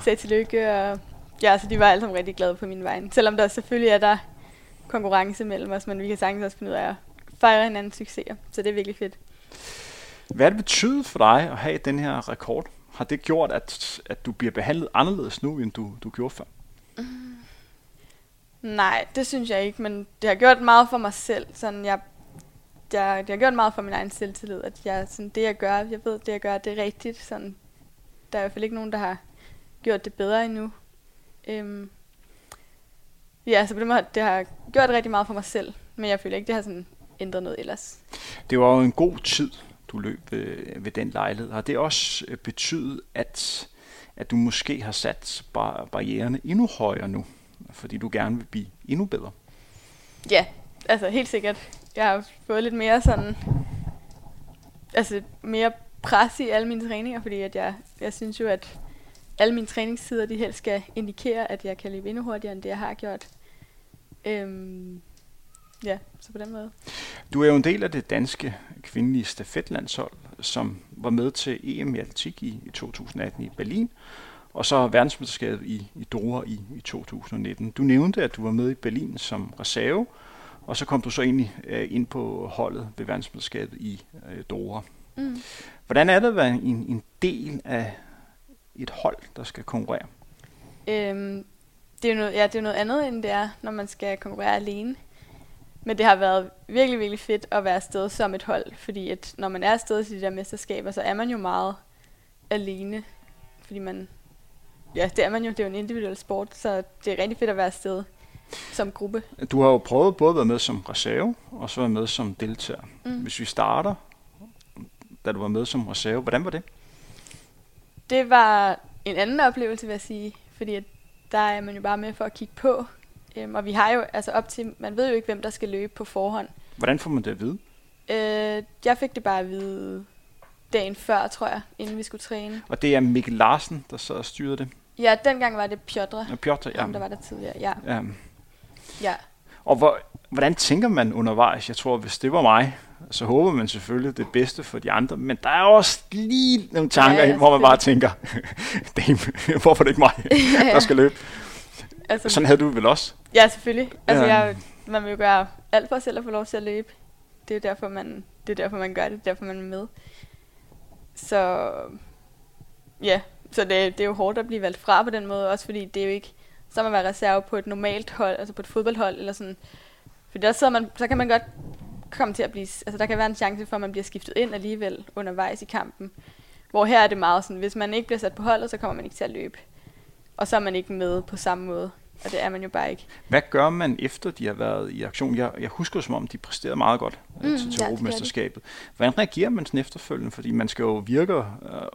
sagde tillykke. Og ja, så de var alle sammen rigtig glade på min vej. Selvom der selvfølgelig er der konkurrence mellem os, men vi kan sagtens også finde ud af at fejre hinandens succeser. Så det er virkelig fedt. Hvad det betydet for dig at have den her rekord? Har det gjort, at, at du bliver behandlet anderledes nu, end du, du gjorde før? Nej, det synes jeg ikke, men det har gjort meget for mig selv. Sådan, jeg, jeg, det har gjort meget for min egen selvtillid, at jeg, sådan, det jeg gør, jeg ved, det jeg gør, det er rigtigt. Sådan, der er i hvert fald ikke nogen, der har gjort det bedre endnu. Øhm, ja, så på den måde, det har gjort rigtig meget for mig selv, men jeg føler ikke, det har sådan ændret noget ellers. Det var jo en god tid, du løb ved, ved den lejlighed. Har det også øh, betydet, at, at du måske har sat bar- barriererne endnu højere nu, fordi du gerne vil blive endnu bedre? Ja, altså helt sikkert. Jeg har fået lidt mere sådan, altså mere pres i alle mine træninger, fordi at jeg, jeg synes jo, at alle mine træningstider, de helst skal indikere, at jeg kan løbe endnu hurtigere, end det jeg har gjort. Øhm, ja, så på den måde. Du er jo en del af det danske kvindelige stafetlandshold, som var med til EM i atletik i, i 2018 i Berlin, og så verdensmesterskabet i, i Doha i, i 2019. Du nævnte, at du var med i Berlin som reserve, og så kom du så egentlig øh, ind på holdet ved verdensmesterskabet i øh, Doha. Mm. Hvordan er det at være en, en del af et hold, der skal konkurrere? Øhm, det, er noget, ja, det er noget andet, end det er, når man skal konkurrere alene. Men det har været virkelig, virkelig fedt at være afsted som et hold, fordi at når man er afsted til de der mesterskaber, så er man jo meget alene, fordi man, ja, det er man jo, det er jo en individuel sport, så det er rigtig fedt at være afsted som gruppe. Du har jo prøvet både at være med som reserve, og så være med som deltager. Mm. Hvis vi starter, da du var med som reserve, hvordan var det? Det var en anden oplevelse, vil jeg sige, fordi at der er man jo bare med for at kigge på, øhm, og vi har jo, altså op til, man ved jo ikke, hvem der skal løbe på forhånd, Hvordan får man det at vide? Øh, jeg fik det bare at vide dagen før, tror jeg, inden vi skulle træne. Og det er Mikkel Larsen, der så styrede det. Ja, dengang var det Pjotr, Og Piotr, ja. ja. der var der tidligere. Ja, ja. ja. Og hvor, hvordan tænker man undervejs? Jeg tror, hvis det var mig, så håber man selvfølgelig det bedste for de andre. Men der er også lige nogle tanker, Ja, ja, ja, ja, hvor man bare tænker, "Damn, hvorfor er det ikke mig, der skal løbe? Altså, Sådan havde du vel også. ja, selvfølgelig. Altså, Ja. jeg, man vil jo gøre alt for selv at få lov til at løbe. Det er derfor, man, det er derfor, man gør det. Det er derfor, man er med. Så ja, så det, det er jo hårdt at blive valgt fra på den måde, også fordi det er jo ikke som at være reserve på et normalt hold, altså på et fodboldhold, eller sådan. For der sidder man, så kan man godt komme til at blive, altså der kan være en chance for, at man bliver skiftet ind alligevel undervejs i kampen. Hvor her er det meget sådan, hvis man ikke bliver sat på holdet, så kommer man ikke til at løbe. Og så er man ikke med på samme måde. og det er man jo bare ikke. Hvad gør man efter de har været i aktion? Jeg, jeg husker som om, de præsterede meget godt øh, Mm, til, til ja, Europamesterskabet. Hvordan reagerer man sådan efterfølgende? Fordi man skal jo virke øh,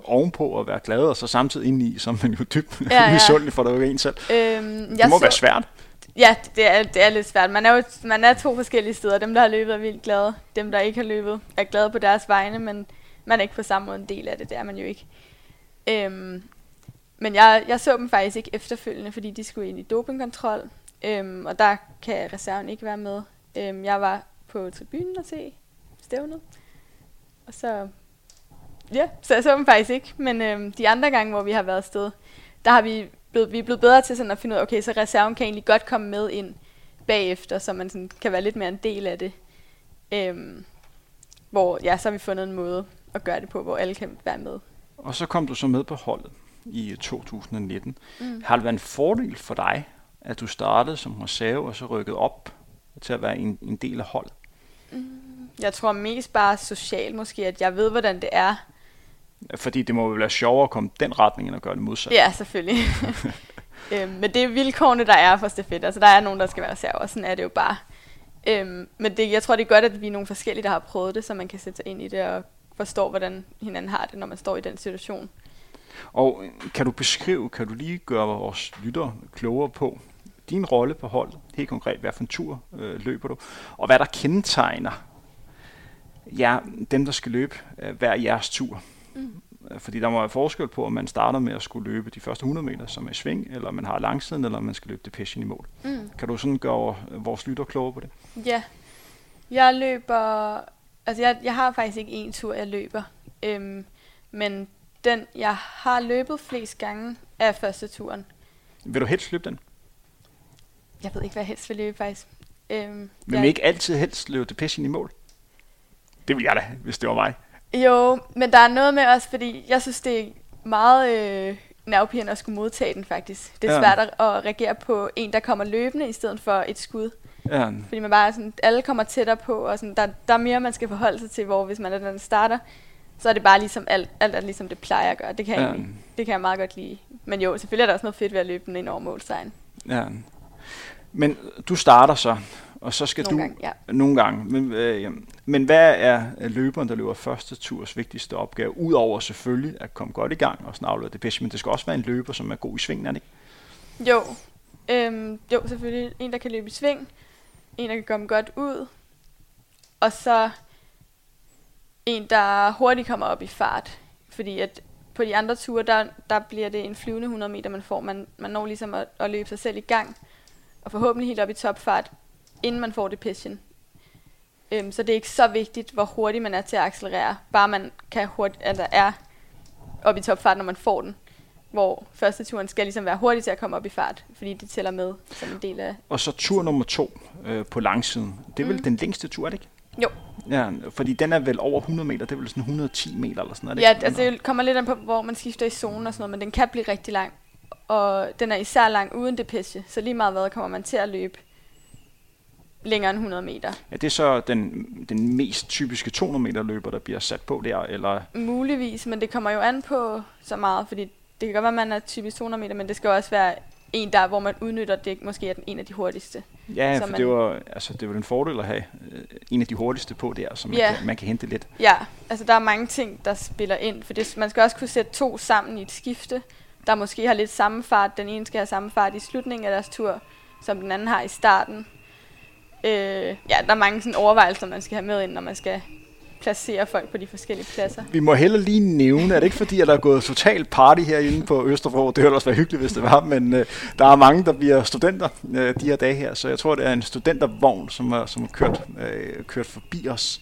ovenpå og være glad, og så samtidig ind i, som man jo dybt Ja, ja. misundelig for det jo en selv. Øhm, Det må være svært. Ja, det er, det er lidt svært. Man er jo man er to forskellige steder. Dem, der har løbet, er vildt glade. Dem, der ikke har løbet, er glade på deres vegne, men man er ikke på samme måde en del af det. Det er man jo ikke. Øhm, men jeg, jeg så dem faktisk ikke efterfølgende, fordi de skulle ind i dopingkontrol. Øhm, og der kan reserven ikke være med. Øhm, jeg var på tribunen og se stævnet. Og så, ja, så jeg så dem faktisk ikke. Men øhm, de andre gange, hvor vi har været afsted, der har vi blevet, vi er blevet bedre til sådan at finde ud af, okay, så reserven kan egentlig godt komme med ind bagefter, så man sådan kan være lidt mere en del af det. Øhm, hvor, ja, så har vi fundet en måde at gøre det på, hvor alle kan være med. Og så kom du så med på holdet i 2019. Mm. Har det været en fordel for dig, at du startede som reserve og så rykkede op til at være en, en del af holdet? Jeg tror mest bare socialt måske, at jeg ved, hvordan det er. Fordi det må jo være sjovere at komme den retning, end at gøre det modsatte. Ja, selvfølgelig. øhm, men det er vilkårene, der er for stafet. Altså, der er nogen, der skal være reserve, og sådan er det jo bare. Øhm, men det, jeg tror, det er godt, at vi er nogle forskellige, der har prøvet det, så man kan sætte sig ind i det og forstå, hvordan hinanden har det, når man står i den situation. Og øh, kan du beskrive, kan du lige gøre vores lyttere klogere på din rolle på holdet, helt konkret, hvad for en tur øh, løber du, og hvad der kendetegner ja, dem, der skal løbe øh, hver jeres tur. Mm. Øh, Fordi der må være forskel på, om man starter med at skulle løbe de første 100 meter, som er i sving, eller man har langsiden, eller man skal løbe det passion i mål. Mm. Kan du sådan gøre øh, vores lyttere klogere på det? Ja. Jeg løber... Altså, jeg, jeg har faktisk ikke en tur, jeg løber. Øhm, men den, jeg har løbet flest gange, er første turen. Vil du helst løbe den? Jeg ved ikke, hvad jeg helst vil løbe, faktisk. Øhm, Vil jeg, man ikke altid helst løbe det passion i mål? Det vil jeg da, hvis det var mig. Jo, men der er noget med også, fordi jeg synes, det er meget øh, nervepirrende at skulle modtage den, faktisk. Det er Ja. svært at, at reagere på en, der kommer løbende, i stedet for et skud. Ja, Fordi man bare sådan, alle kommer tættere på, og sådan, der, der er mere, man skal forholde sig til, hvor hvis man er den, der starter, så er det bare ligesom alt, alt er ligesom det plejer at gøre. Det kan, jeg Ja. egentlig, det kan jeg meget godt lide. Men jo, selvfølgelig er der også noget fedt ved at løbe den ind over målsejren. ja. Men du starter så, og så skal Nogle du... gange, ja. Nogle gange. Men, øh, men hvad er løberen, der løber første turs vigtigste opgave? Udover selvfølgelig at komme godt i gang og aflevere det bedste, men det skal også være en løber, som er god i svingen, er det ikke? Jo, øhm, jo, selvfølgelig en, der kan løbe i sving, en, der kan komme godt ud, og så en, der hurtigt kommer op i fart. Fordi at på de andre ture, der, der bliver det en flyvende 100 meter, man får. Man, man når ligesom at, at løbe sig selv i gang, og forhåbentlig helt op i topfart, inden man får det passion. Øhm, så det er ikke så vigtigt, hvor hurtigt man er til at accelerere, bare man kan hurtigt, at der er op i topfart, når man får den hvor første turen skal ligesom være hurtig til at komme op i fart, fordi det tæller med som en del af... Og så tur nummer to øh, på langsiden. Det er vel Mm. den længste tur, er det ikke? Jo. Ja, fordi den er vel over 100 meter, det er vel sådan 110 meter eller sådan noget. Ja, altså det kommer lidt an på, hvor man skifter i zonen og sådan noget, men den kan blive rigtig lang. Og den er især lang uden depeche, så lige meget hvad kommer man til at løbe længere end 100 meter. Ja, det er så den, den mest typiske 200 meter løber, der bliver sat på der, eller... Muligvis, men det kommer jo an på så meget, fordi det kan godt være, at man er typisk 200 meter, men det skal også være en, der, hvor man udnytter det, måske er den en af de hurtigste. Ja, Så for man- det var, altså, det var en fordel at have øh, en af de hurtigste på der, så man, Ja. kan, man kan hente lidt. Ja, altså der er mange ting, der spiller ind, for det, man skal også kunne sætte to sammen i et skifte, der måske har lidt samme fart. Den ene skal have samme fart i slutningen af deres tur, som den anden har i starten. Øh, ja, der er mange sådan overvejelser, man skal have med ind, når man skal placere folk på de forskellige pladser. Vi må heller lige nævne, er det ikke fordi, at der er gået total party herinde på Østerbro? Det ville også være hyggeligt, hvis det var, men øh, der er mange, der bliver studenter øh, de her dage her, så jeg tror, det er en studentervogn, som er, som er kørt, øh, kørt forbi os.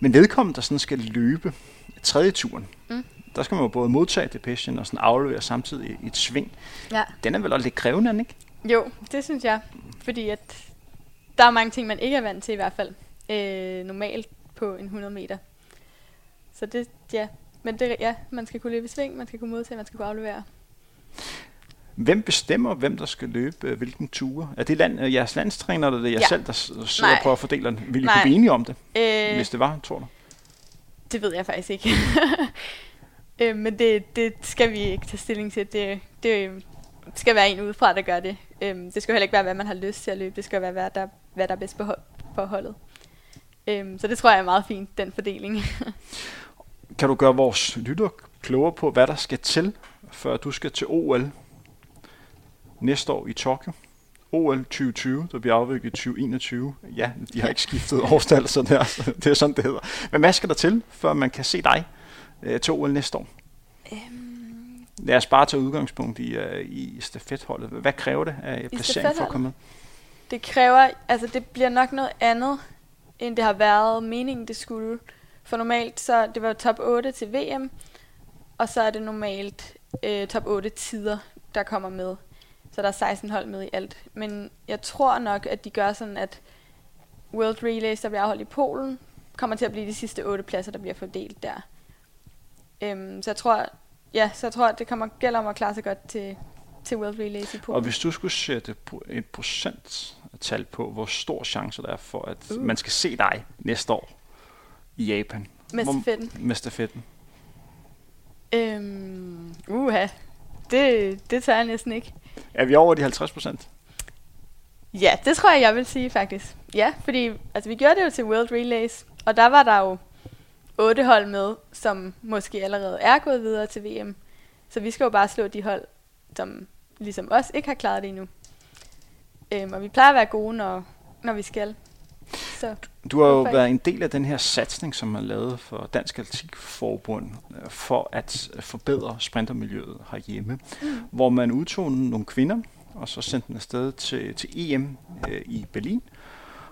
Men vedkommende, der sådan skal løbe tredje turen, Mm. der skal man jo både modtage depression og sådan aflevere samtidig i et sving. Ja. Den er vel også lidt krævende, ikke? Jo, det synes jeg. Fordi at der er mange ting, man ikke er vant til i hvert fald. Øh, normalt på en 100 meter. Så det, ja. Men det, ja, man skal kunne løbe i sving, man skal kunne modtage, man skal kunne aflevere. Hvem bestemmer, hvem der skal løbe øh, hvilken ture? Er det land, øh, jeres landstræner, eller er det jer Ja. selv, der sidder Nej. på at fordele den? Vil I Nej. kunne blive enige om det, Øh, hvis det var, tror du? Det ved jeg faktisk ikke. øh, men det, det skal vi ikke tage stilling til. Det, det skal være en udefra, der gør det. Øhm, det skal heller ikke være, hvad man har lyst til at løbe. Det skal være, hvad der, hvad der er bedst for holdet. Øhm, så det tror jeg er meget fint, den fordeling. kan du gøre vores lytter klogere på, hvad der skal til, før du skal til OL næste år i Tokyo? OL 2020, der bliver afviklet i 2021. Ja, de har ikke skiftet årstal, så det er, det er sådan, det hedder. Men hvad skal der til, før man kan se dig øh, til OL næste år? Um... Lad os bare tage udgangspunkt i, uh, i stafetholdet. Hvad kræver det af placering for at komme med? Det kræver, altså det bliver nok noget andet, end det har været meningen, det skulle. For normalt, så det var top 8 til VM, og så er det normalt øh, top 8 tider, der kommer med. Så der er 16 hold med i alt. Men jeg tror nok, at de gør sådan, at World Relays, der bliver afholdt i Polen, kommer til at blive de sidste 8 pladser, der bliver fordelt der. Øhm, så jeg tror, ja, så jeg tror, at det kommer gælder om at klare sig godt til, til World Relays i Polen. Og hvis du skulle sætte et procenttal på, hvor stor chance der er for, at uh. man skal se dig næste år i Japan. Med stafetten. Med stafetten. Øhm, uha, det, det tager jeg næsten ikke. Er vi over de 50 procent? Ja, det tror jeg, jeg vil sige faktisk. Ja, fordi altså, vi gjorde det jo til World Relays, og der var der jo otte hold med, som måske allerede er gået videre til VM. Så vi skal jo bare slå de hold, som ligesom os ikke har klaret det endnu. Øhm, og vi plejer at være gode, når, når vi skal. Så, du har jo været en del af den her satsning, som man lavet for Dansk Atletikforbund øh, for at forbedre sprintermiljøet herhjemme, mm. hvor man udtog nogle kvinder, og så sendte dem afsted til, til EM øh, i Berlin,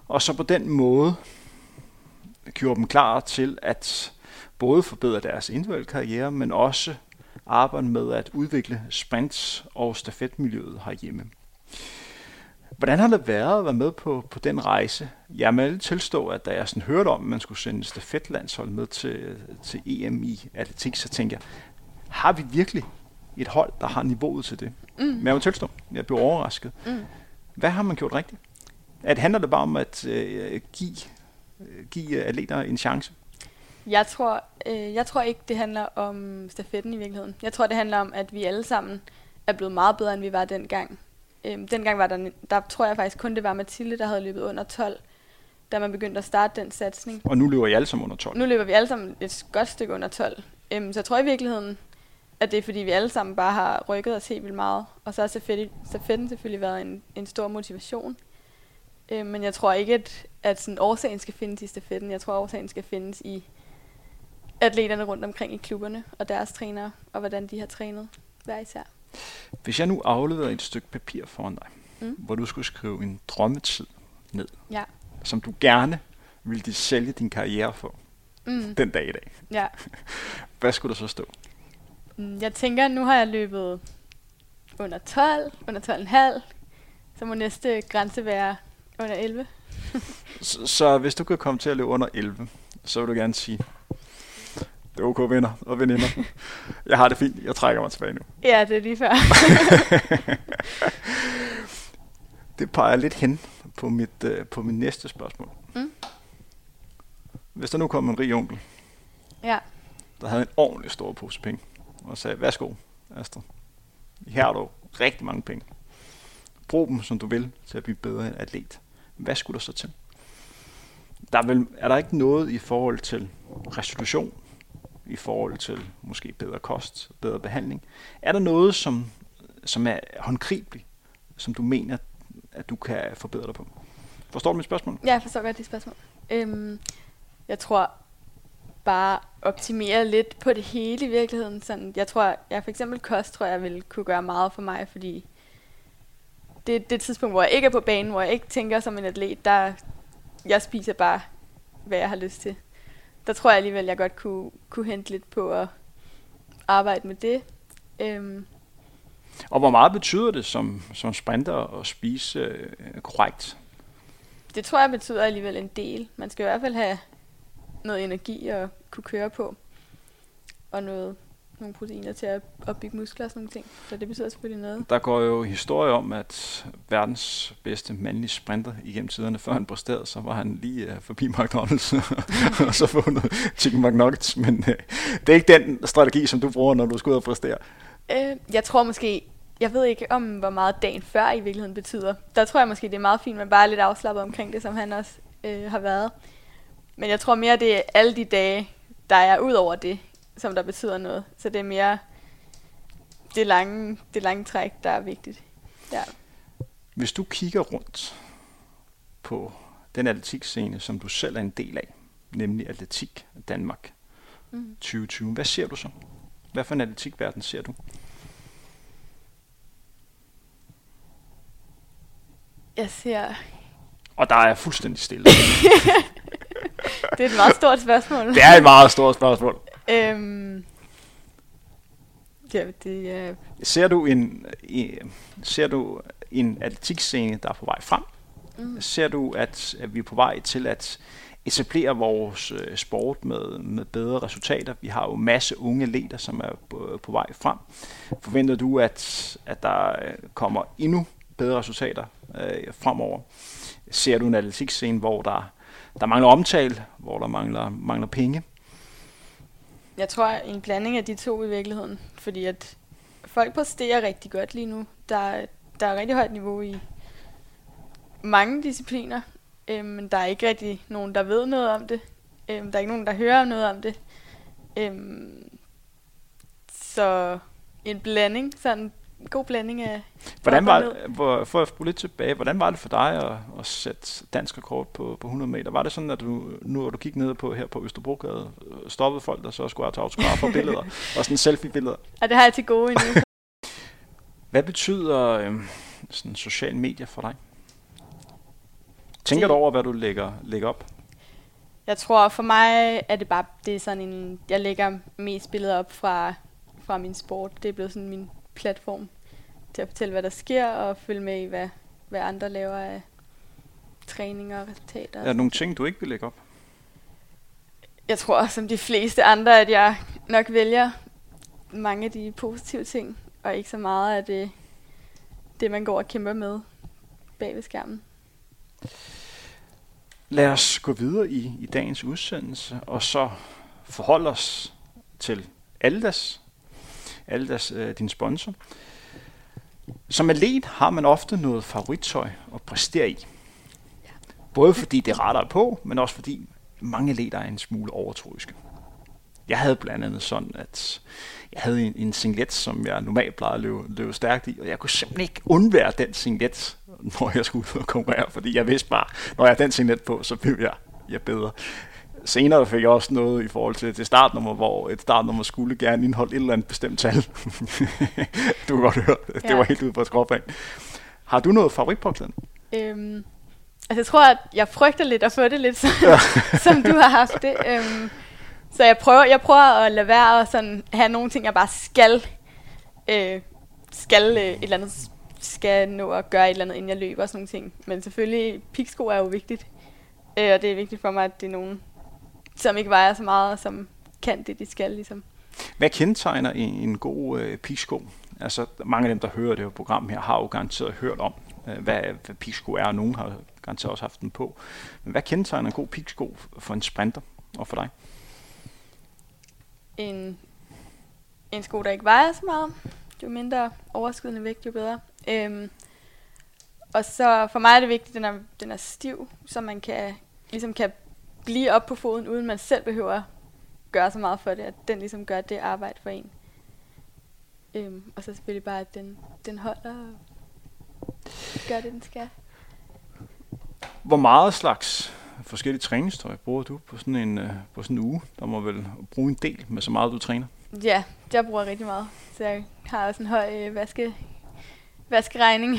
og så på den måde gjorde dem klar til at både forbedre deres individuelle karriere, men også arbejde med at udvikle sprints- og stafetmiljøet herhjemme. Hvordan har det været at være med på, på den rejse? Jeg må tilstå, at da jeg sådan hørte om, at man skulle sende stafetlandshold med til, til EM i atletik, så tænkte jeg, har vi virkelig et hold, der har niveauet til det? Mm. Men jeg må tilstå, jeg blev overrasket. Mm. Hvad har man gjort rigtigt? At handler det bare om at øh, give, øh, give atleter en chance? Jeg tror, øh, jeg tror ikke, det handler om stafetten i virkeligheden. Jeg tror, det handler om, at vi alle sammen er blevet meget bedre, end vi var dengang. Øhm, dengang var der, der tror jeg faktisk kun, det var Mathilde, der havde løbet under 12, da man begyndte at starte den satsning. Og nu løber I alle sammen under 12? Nu løber vi alle sammen et godt stykke under 12. Øhm, så jeg tror i virkeligheden, at det er fordi, vi alle sammen bare har rykket os helt vildt meget. Og så har stafetten selvfølgelig været en, en stor motivation. Øhm, men jeg tror ikke, at, at sådan årsagen skal findes i stafetten. Jeg tror, at årsagen skal findes i atleterne rundt omkring i klubberne og deres trænere, og hvordan de har trænet hver især. Hvis jeg nu afleverer et stykke papir foran dig, mm. hvor du skulle skrive en drømmetid ned, ja. som du gerne ville sælge din karriere for mm. den dag i dag. Ja. Hvad skulle der så stå? Mm, jeg tænker, nu har jeg løbet under 12, under 12,5, så må næste grænse være under 11. så, så hvis du kan komme til at løbe under 11, så vil du gerne sige, det er okay, venner og veninder. Jeg har det fint. Jeg trækker mig tilbage nu. Ja, det er lige før. det peger lidt hen på mit, uh, på mit næste spørgsmål. Mm. Hvis der nu kom en rig onkel, ja. der havde en ordentlig stor pose penge, og sagde, værsgo, Astrid, her har du rigtig mange penge. Brug dem, som du vil, til at blive bedre atlet. Hvad skulle der så til? Der er, vel, er der ikke noget i forhold til restitution, i forhold til måske bedre kost, bedre behandling. Er der noget, som, som er håndgribeligt, som du mener, at du kan forbedre dig på? Forstår du mit spørgsmål? Ja, jeg forstår godt dit spørgsmål. Øhm, jeg tror bare optimere lidt på det hele i virkeligheden. Sådan, jeg tror, jeg for eksempel kost, tror jeg vil kunne gøre meget for mig, fordi det er det tidspunkt, hvor jeg ikke er på banen, hvor jeg ikke tænker som en atlet, der jeg spiser bare, hvad jeg har lyst til der tror jeg alligevel, jeg godt kunne, kunne hente lidt på at arbejde med det. Øhm. Og hvor meget betyder det som, som sprinter at spise øh, korrekt? Det tror jeg betyder alligevel en del. Man skal i hvert fald have noget energi at kunne køre på. Og noget nogle proteiner til at opbygge muskler og sådan nogle ting. Så det betyder selvfølgelig noget. Der går jo historie om, at verdens bedste mandlige sprinter igennem tiderne, før han præsterede, så var han lige uh, forbi McDonald's og så fundet chicken McNuggets. Men uh, det er ikke den strategi, som du bruger, når du skal ud og præstere. Øh, jeg tror måske, jeg ved ikke om, hvor meget dagen før i virkeligheden betyder. Der tror jeg måske, det er meget fint, at man bare er lidt afslappet omkring det, som han også øh, har været. Men jeg tror mere, det er alle de dage, der er ud over det, som der betyder noget. Så det er mere det lange, det lange træk, der er vigtigt. Ja. Hvis du kigger rundt på den atletikscene, som du selv er en del af, nemlig Atletik Danmark mm. 2020, hvad ser du så? Hvad for en atletikverden ser du? Jeg ser... Og der er fuldstændig stille. det er et meget stort spørgsmål. det er et meget stort spørgsmål. Øhm, ja, det er... Ser du en, ser du en atletikscene, der er på vej frem? Mm. Ser du, at, at vi er på vej til at etablere vores øh, sport med, med bedre resultater? Vi har jo masse unge leder, som er på, på vej frem. Forventer du, at, at der øh, kommer endnu bedre resultater øh, fremover? Ser du en atletikscene, hvor der, der mangler omtale, hvor der mangler, mangler penge? Jeg tror en blanding af de to i virkeligheden, fordi at folk præsterer rigtig godt lige nu. Der, der er rigtig højt niveau i mange discipliner, øh, men der er ikke rigtig nogen, der ved noget om det. Øh, der er ikke nogen, der hører noget om det. Øh, så en blanding, sådan god blanding af Hvordan var det, for at spole lidt tilbage, hvordan var det for dig at, at sætte dansk rekord på, på 100 meter? Var det sådan, at du, nu hvor du gik ned på her på Østerbrogade, stoppede folk, der så skulle have autografer og billeder, og sådan selfie-billeder? Ja, det har jeg til gode endnu. Hvad betyder øh, sådan sociale medier for dig? Tænker det, du over, hvad du lægger, lægger op? Jeg tror, for mig er det bare, det er sådan en, jeg lægger mest billeder op fra, fra min sport. Det er blevet sådan min platform til at fortælle, hvad der sker, og følge med i, hvad, hvad andre laver af træninger og resultater. Er der nogle ting, du ikke vil lægge op? Jeg tror, som de fleste andre, at jeg nok vælger mange af de positive ting, og ikke så meget af det, det man går og kæmper med bag ved skærmen. Lad os gå videre i, i dagens udsendelse, og så forholde os til Aldas, Aldas øh, din sponsor. Som atlet har man ofte noget favorittøj at præstere i. Både fordi det retter på, men også fordi mange atleter er en smule overtroiske. Jeg havde blandt andet sådan, at jeg havde en, en singlet, som jeg normalt plejede at løbe, løbe stærkt i, og jeg kunne simpelthen ikke undvære den singlet, når jeg skulle ud og konkurrere, fordi jeg vidste bare, når jeg har den singlet på, så blev jeg, jeg bedre. Senere fik jeg også noget i forhold til, til startnummer, hvor et startnummer skulle gerne indeholde et eller andet bestemt tal. du kan godt høre, det ja. var helt ude på skråplan. Har du noget favoritpåklædning? Øhm, altså jeg tror, at jeg frygter lidt at få det lidt, som, ja. som du har haft det. Øhm, så jeg prøver, jeg prøver at lade være at sådan have nogle ting, jeg bare skal, øh, skal øh, et eller andet, skal nå at gøre et eller andet, inden jeg løber og sådan nogle ting. Men selvfølgelig, piksko er jo vigtigt. Øh, og det er vigtigt for mig, at det er nogen, som ikke vejer så meget, som kan det, de skal ligesom. Hvad kendetegner en, en god øh, piksko? Altså, mange af dem, der hører det her program her, har jo garanteret hørt om, øh, hvad, hvad piksko er, og nogen har garanteret også haft den på. Men hvad kendetegner en god piksko for en sprinter og for dig? en, en sko, der ikke vejer så meget. Jo mindre overskydende vægt, jo bedre. Øhm, og så for mig er det vigtigt, at den er, den er stiv, så man kan, ligesom kan blive op på foden, uden man selv behøver gøre så meget for det, at den ligesom gør det arbejde for en. Øhm, og så selvfølgelig bare, at den, den holder og gør det, den skal. Hvor meget slags forskellige træningstøj bruger du på sådan en, uh, på sådan en uge? Der må vel bruge en del med så meget, du træner? Ja, jeg bruger rigtig meget. Så jeg har også en høj øh, vaske, vaskeregning.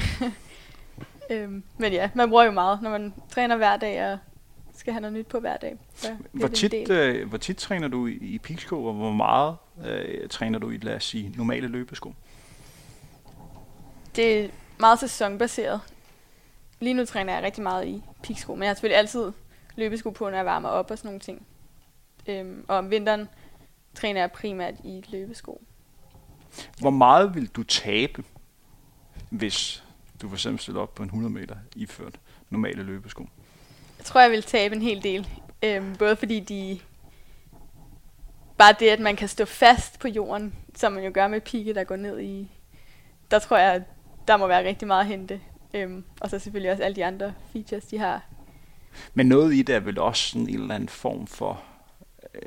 øhm, men ja, man bruger jo meget, når man træner hver dag og skal have noget nyt på hver dag. Så hvor, tit, øh, hvor tit træner du i, i piksko, og hvor meget øh, træner du i, lad os sige, normale løbesko? Det er meget sæsonbaseret. Lige nu træner jeg rigtig meget i piksko, men jeg har selvfølgelig altid løbesko på, når jeg varmer op og sådan nogle ting. Øhm, og om vinteren træner jeg primært i løbesko. Hvor meget vil du tabe, hvis du for eksempel stiller op på en 100 meter iført normale løbesko? Jeg tror, jeg vil tabe en hel del. Øhm, både fordi de... Bare det, at man kan stå fast på jorden, som man jo gør med pigge, der går ned i der tror jeg, der må være rigtig meget at hente. Øhm, og så selvfølgelig også alle de andre features, de har. Men noget i det er vel også sådan en eller anden form for, øh,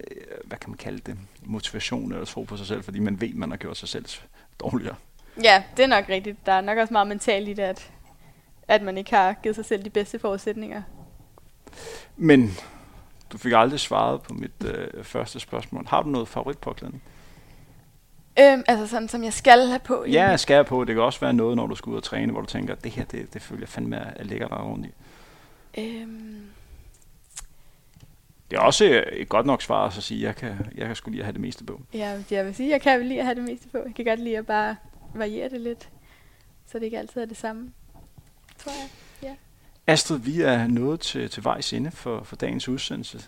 hvad kan man kalde det, motivation eller tro på sig selv, fordi man ved, man har gjort sig selv dårligere. Ja, det er nok rigtigt. Der er nok også meget mentalt i det, at, at man ikke har givet sig selv de bedste forudsætninger. Men du fik aldrig svaret på mit øh, første spørgsmål. Har du noget favoritpåklædning? Øhm, altså sådan, som jeg skal have på? Ja, jeg skal have på. Det kan også være noget, når du skal ud og træne, hvor du tænker, det her, det, det føler jeg fandme er lækkert og ordentligt. Øhm. Det er også et godt nok svar at sige, at jeg kan, jeg kan sgu lige have det meste på. Ja, jeg vil sige, at jeg kan lige have det meste på. Jeg kan godt lide at bare variere det lidt, så det ikke altid er det samme, tror jeg. Astrid, vi er nået til, til vejs ende for, for dagens udsendelse.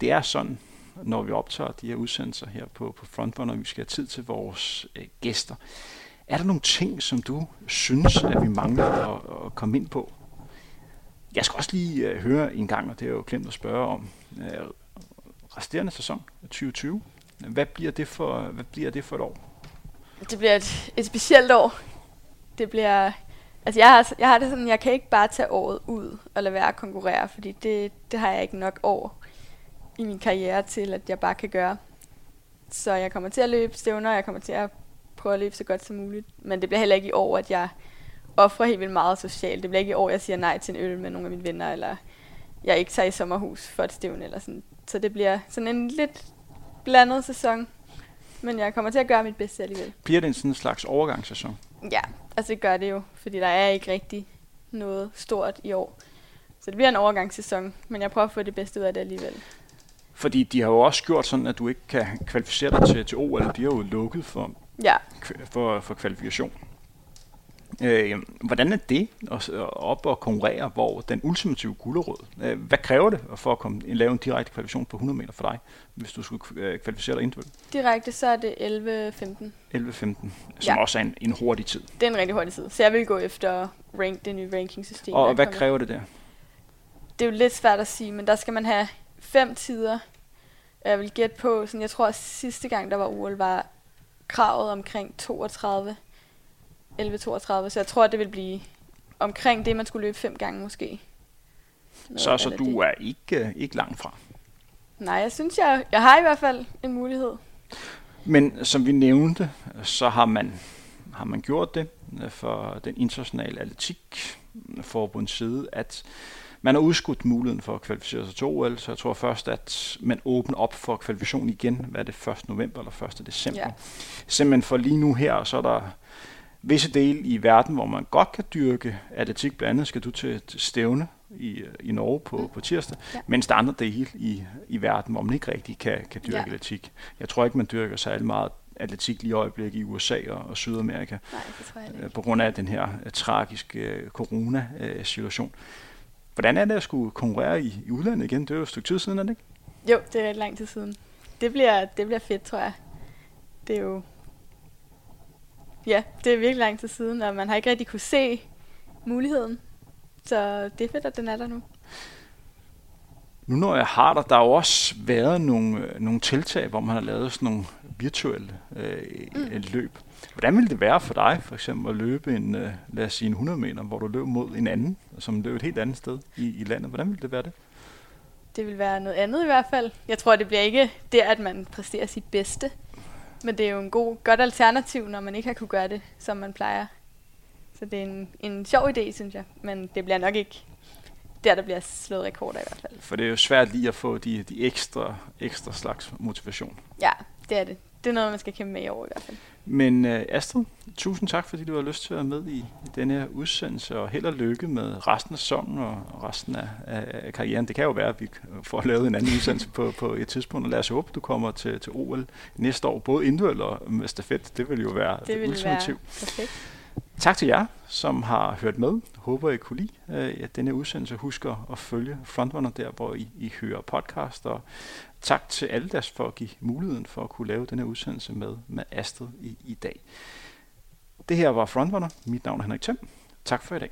Det er sådan, når vi optager de her udsendelser her på, på Frontrunner, vi skal have tid til vores øh, gæster. Er der nogle ting, som du synes, at vi mangler at, at komme ind på? Jeg skal også lige øh, høre en gang, og det er jo glemt at spørge om, øh, resterende sæson 2020. Hvad bliver det for, hvad bliver det for et år? Det bliver et, et specielt år. Det bliver... Altså jeg har, jeg har det sådan, jeg kan ikke bare tage året ud og lade være at konkurrere, fordi det, det har jeg ikke nok år i min karriere til, at jeg bare kan gøre. Så jeg kommer til at løbe stævner, og jeg kommer til at prøve at løbe så godt som muligt. Men det bliver heller ikke i år, at jeg offrer helt vildt meget socialt. Det bliver ikke i år, jeg siger nej til en øl med nogle af mine venner, eller jeg ikke tager i sommerhus for et stævne, eller sådan. Så det bliver sådan en lidt blandet sæson. Men jeg kommer til at gøre mit bedste alligevel. Bliver det en sådan en slags overgangssæson? Ja, altså det gør det jo, fordi der er ikke rigtig noget stort i år. Så det bliver en overgangssæson, men jeg prøver at få det bedste ud af det alligevel. Fordi de har jo også gjort sådan, at du ikke kan kvalificere dig til, til OL. De har jo lukket for, ja. for, for kvalifikation. Øh, hvordan er det at op og konkurrere, hvor den ultimative gulderød, øh, hvad kræver det for at komme, lave en direkte kvalifikation på 100 meter for dig, hvis du skulle øh, kvalificere dig individuelt? Direkte så er det 11.15. 11.15, som ja. også er en, en hurtig tid. Det er en rigtig hurtig tid, så jeg vil gå efter rank, det nye ranking-system. Og hvad kræver det der? Det er jo lidt svært at sige, men der skal man have fem tider. Jeg vil gætte på, sådan, jeg tror at sidste gang der var OL var kravet omkring 32 11.32, så jeg tror, at det vil blive omkring det, man skulle løbe fem gange måske. Noget så så du det. er ikke, ikke langt fra? Nej, jeg synes, jeg, jeg har i hvert fald en mulighed. Men som vi nævnte, så har man, har man gjort det for den internationale atletik forbunds side, at man har udskudt muligheden for at kvalificere sig til OL, så jeg tror først, at man åbner op for kvalifikation igen, hvad er det, 1. november eller 1. december. Ja. Simpelthen for lige nu her, så er der visse dele i verden, hvor man godt kan dyrke atletik. Blandt andet skal du til, til stævne i, i Norge på, mm. på tirsdag, ja. mens der er andre dele i, i verden, hvor man ikke rigtig kan, kan dyrke ja. atletik. Jeg tror ikke, man dyrker særlig meget atletik lige i øjeblikket i USA og, og Sydamerika, Nej, det tror jeg ikke. på grund af den her uh, tragiske uh, corona-situation. Hvordan er det at skulle konkurrere i, i udlandet igen? Det er jo et stykke tid siden, er det ikke? Jo, det er lang tid siden. Det bliver, det bliver fedt, tror jeg. Det er jo Ja, det er virkelig lang tid siden, og man har ikke rigtig kunne se muligheden. Så det er fedt, at den er der nu. Nu når jeg har dig, der har jo også været nogle, øh, nogle tiltag, hvor man har lavet sådan nogle virtuelle øh, mm. løb. Hvordan ville det være for dig, for eksempel at løbe en, øh, lad os sige en 100 meter, hvor du løb mod en anden, som løb et helt andet sted i, i landet? Hvordan ville det være det? Det vil være noget andet i hvert fald. Jeg tror, det bliver ikke det, at man præsterer sit bedste. Men det er jo en god, godt alternativ, når man ikke har kunne gøre det, som man plejer. Så det er en, en sjov idé, synes jeg. Men det bliver nok ikke der, der bliver slået rekorder i hvert fald. For det er jo svært lige at få de, de ekstra, ekstra slags motivation. Ja, det er det. Det er noget, man skal kæmpe med i år i hvert fald. Men uh, Astrid, tusind tak, fordi du har lyst til at være med i, i denne her udsendelse, og held og lykke med resten af sæsonen og resten af, af karrieren. Det kan jo være, at vi får lavet en anden udsendelse på, på et tidspunkt, og lad os håbe, du kommer til, til OL næste år, både individuelt og med stafet. Det vil jo være det vil ultimativt. Være perfekt. Tak til jer, som har hørt med. Håber, I kunne lide øh, at denne udsendelse. Husk at følge Frontrunner der, hvor I, I hører podcast. Og tak til alle deres for at give muligheden for at kunne lave denne udsendelse med, med Astrid i, i dag. Det her var Frontrunner. Mit navn er Henrik Thiem. Tak for i dag.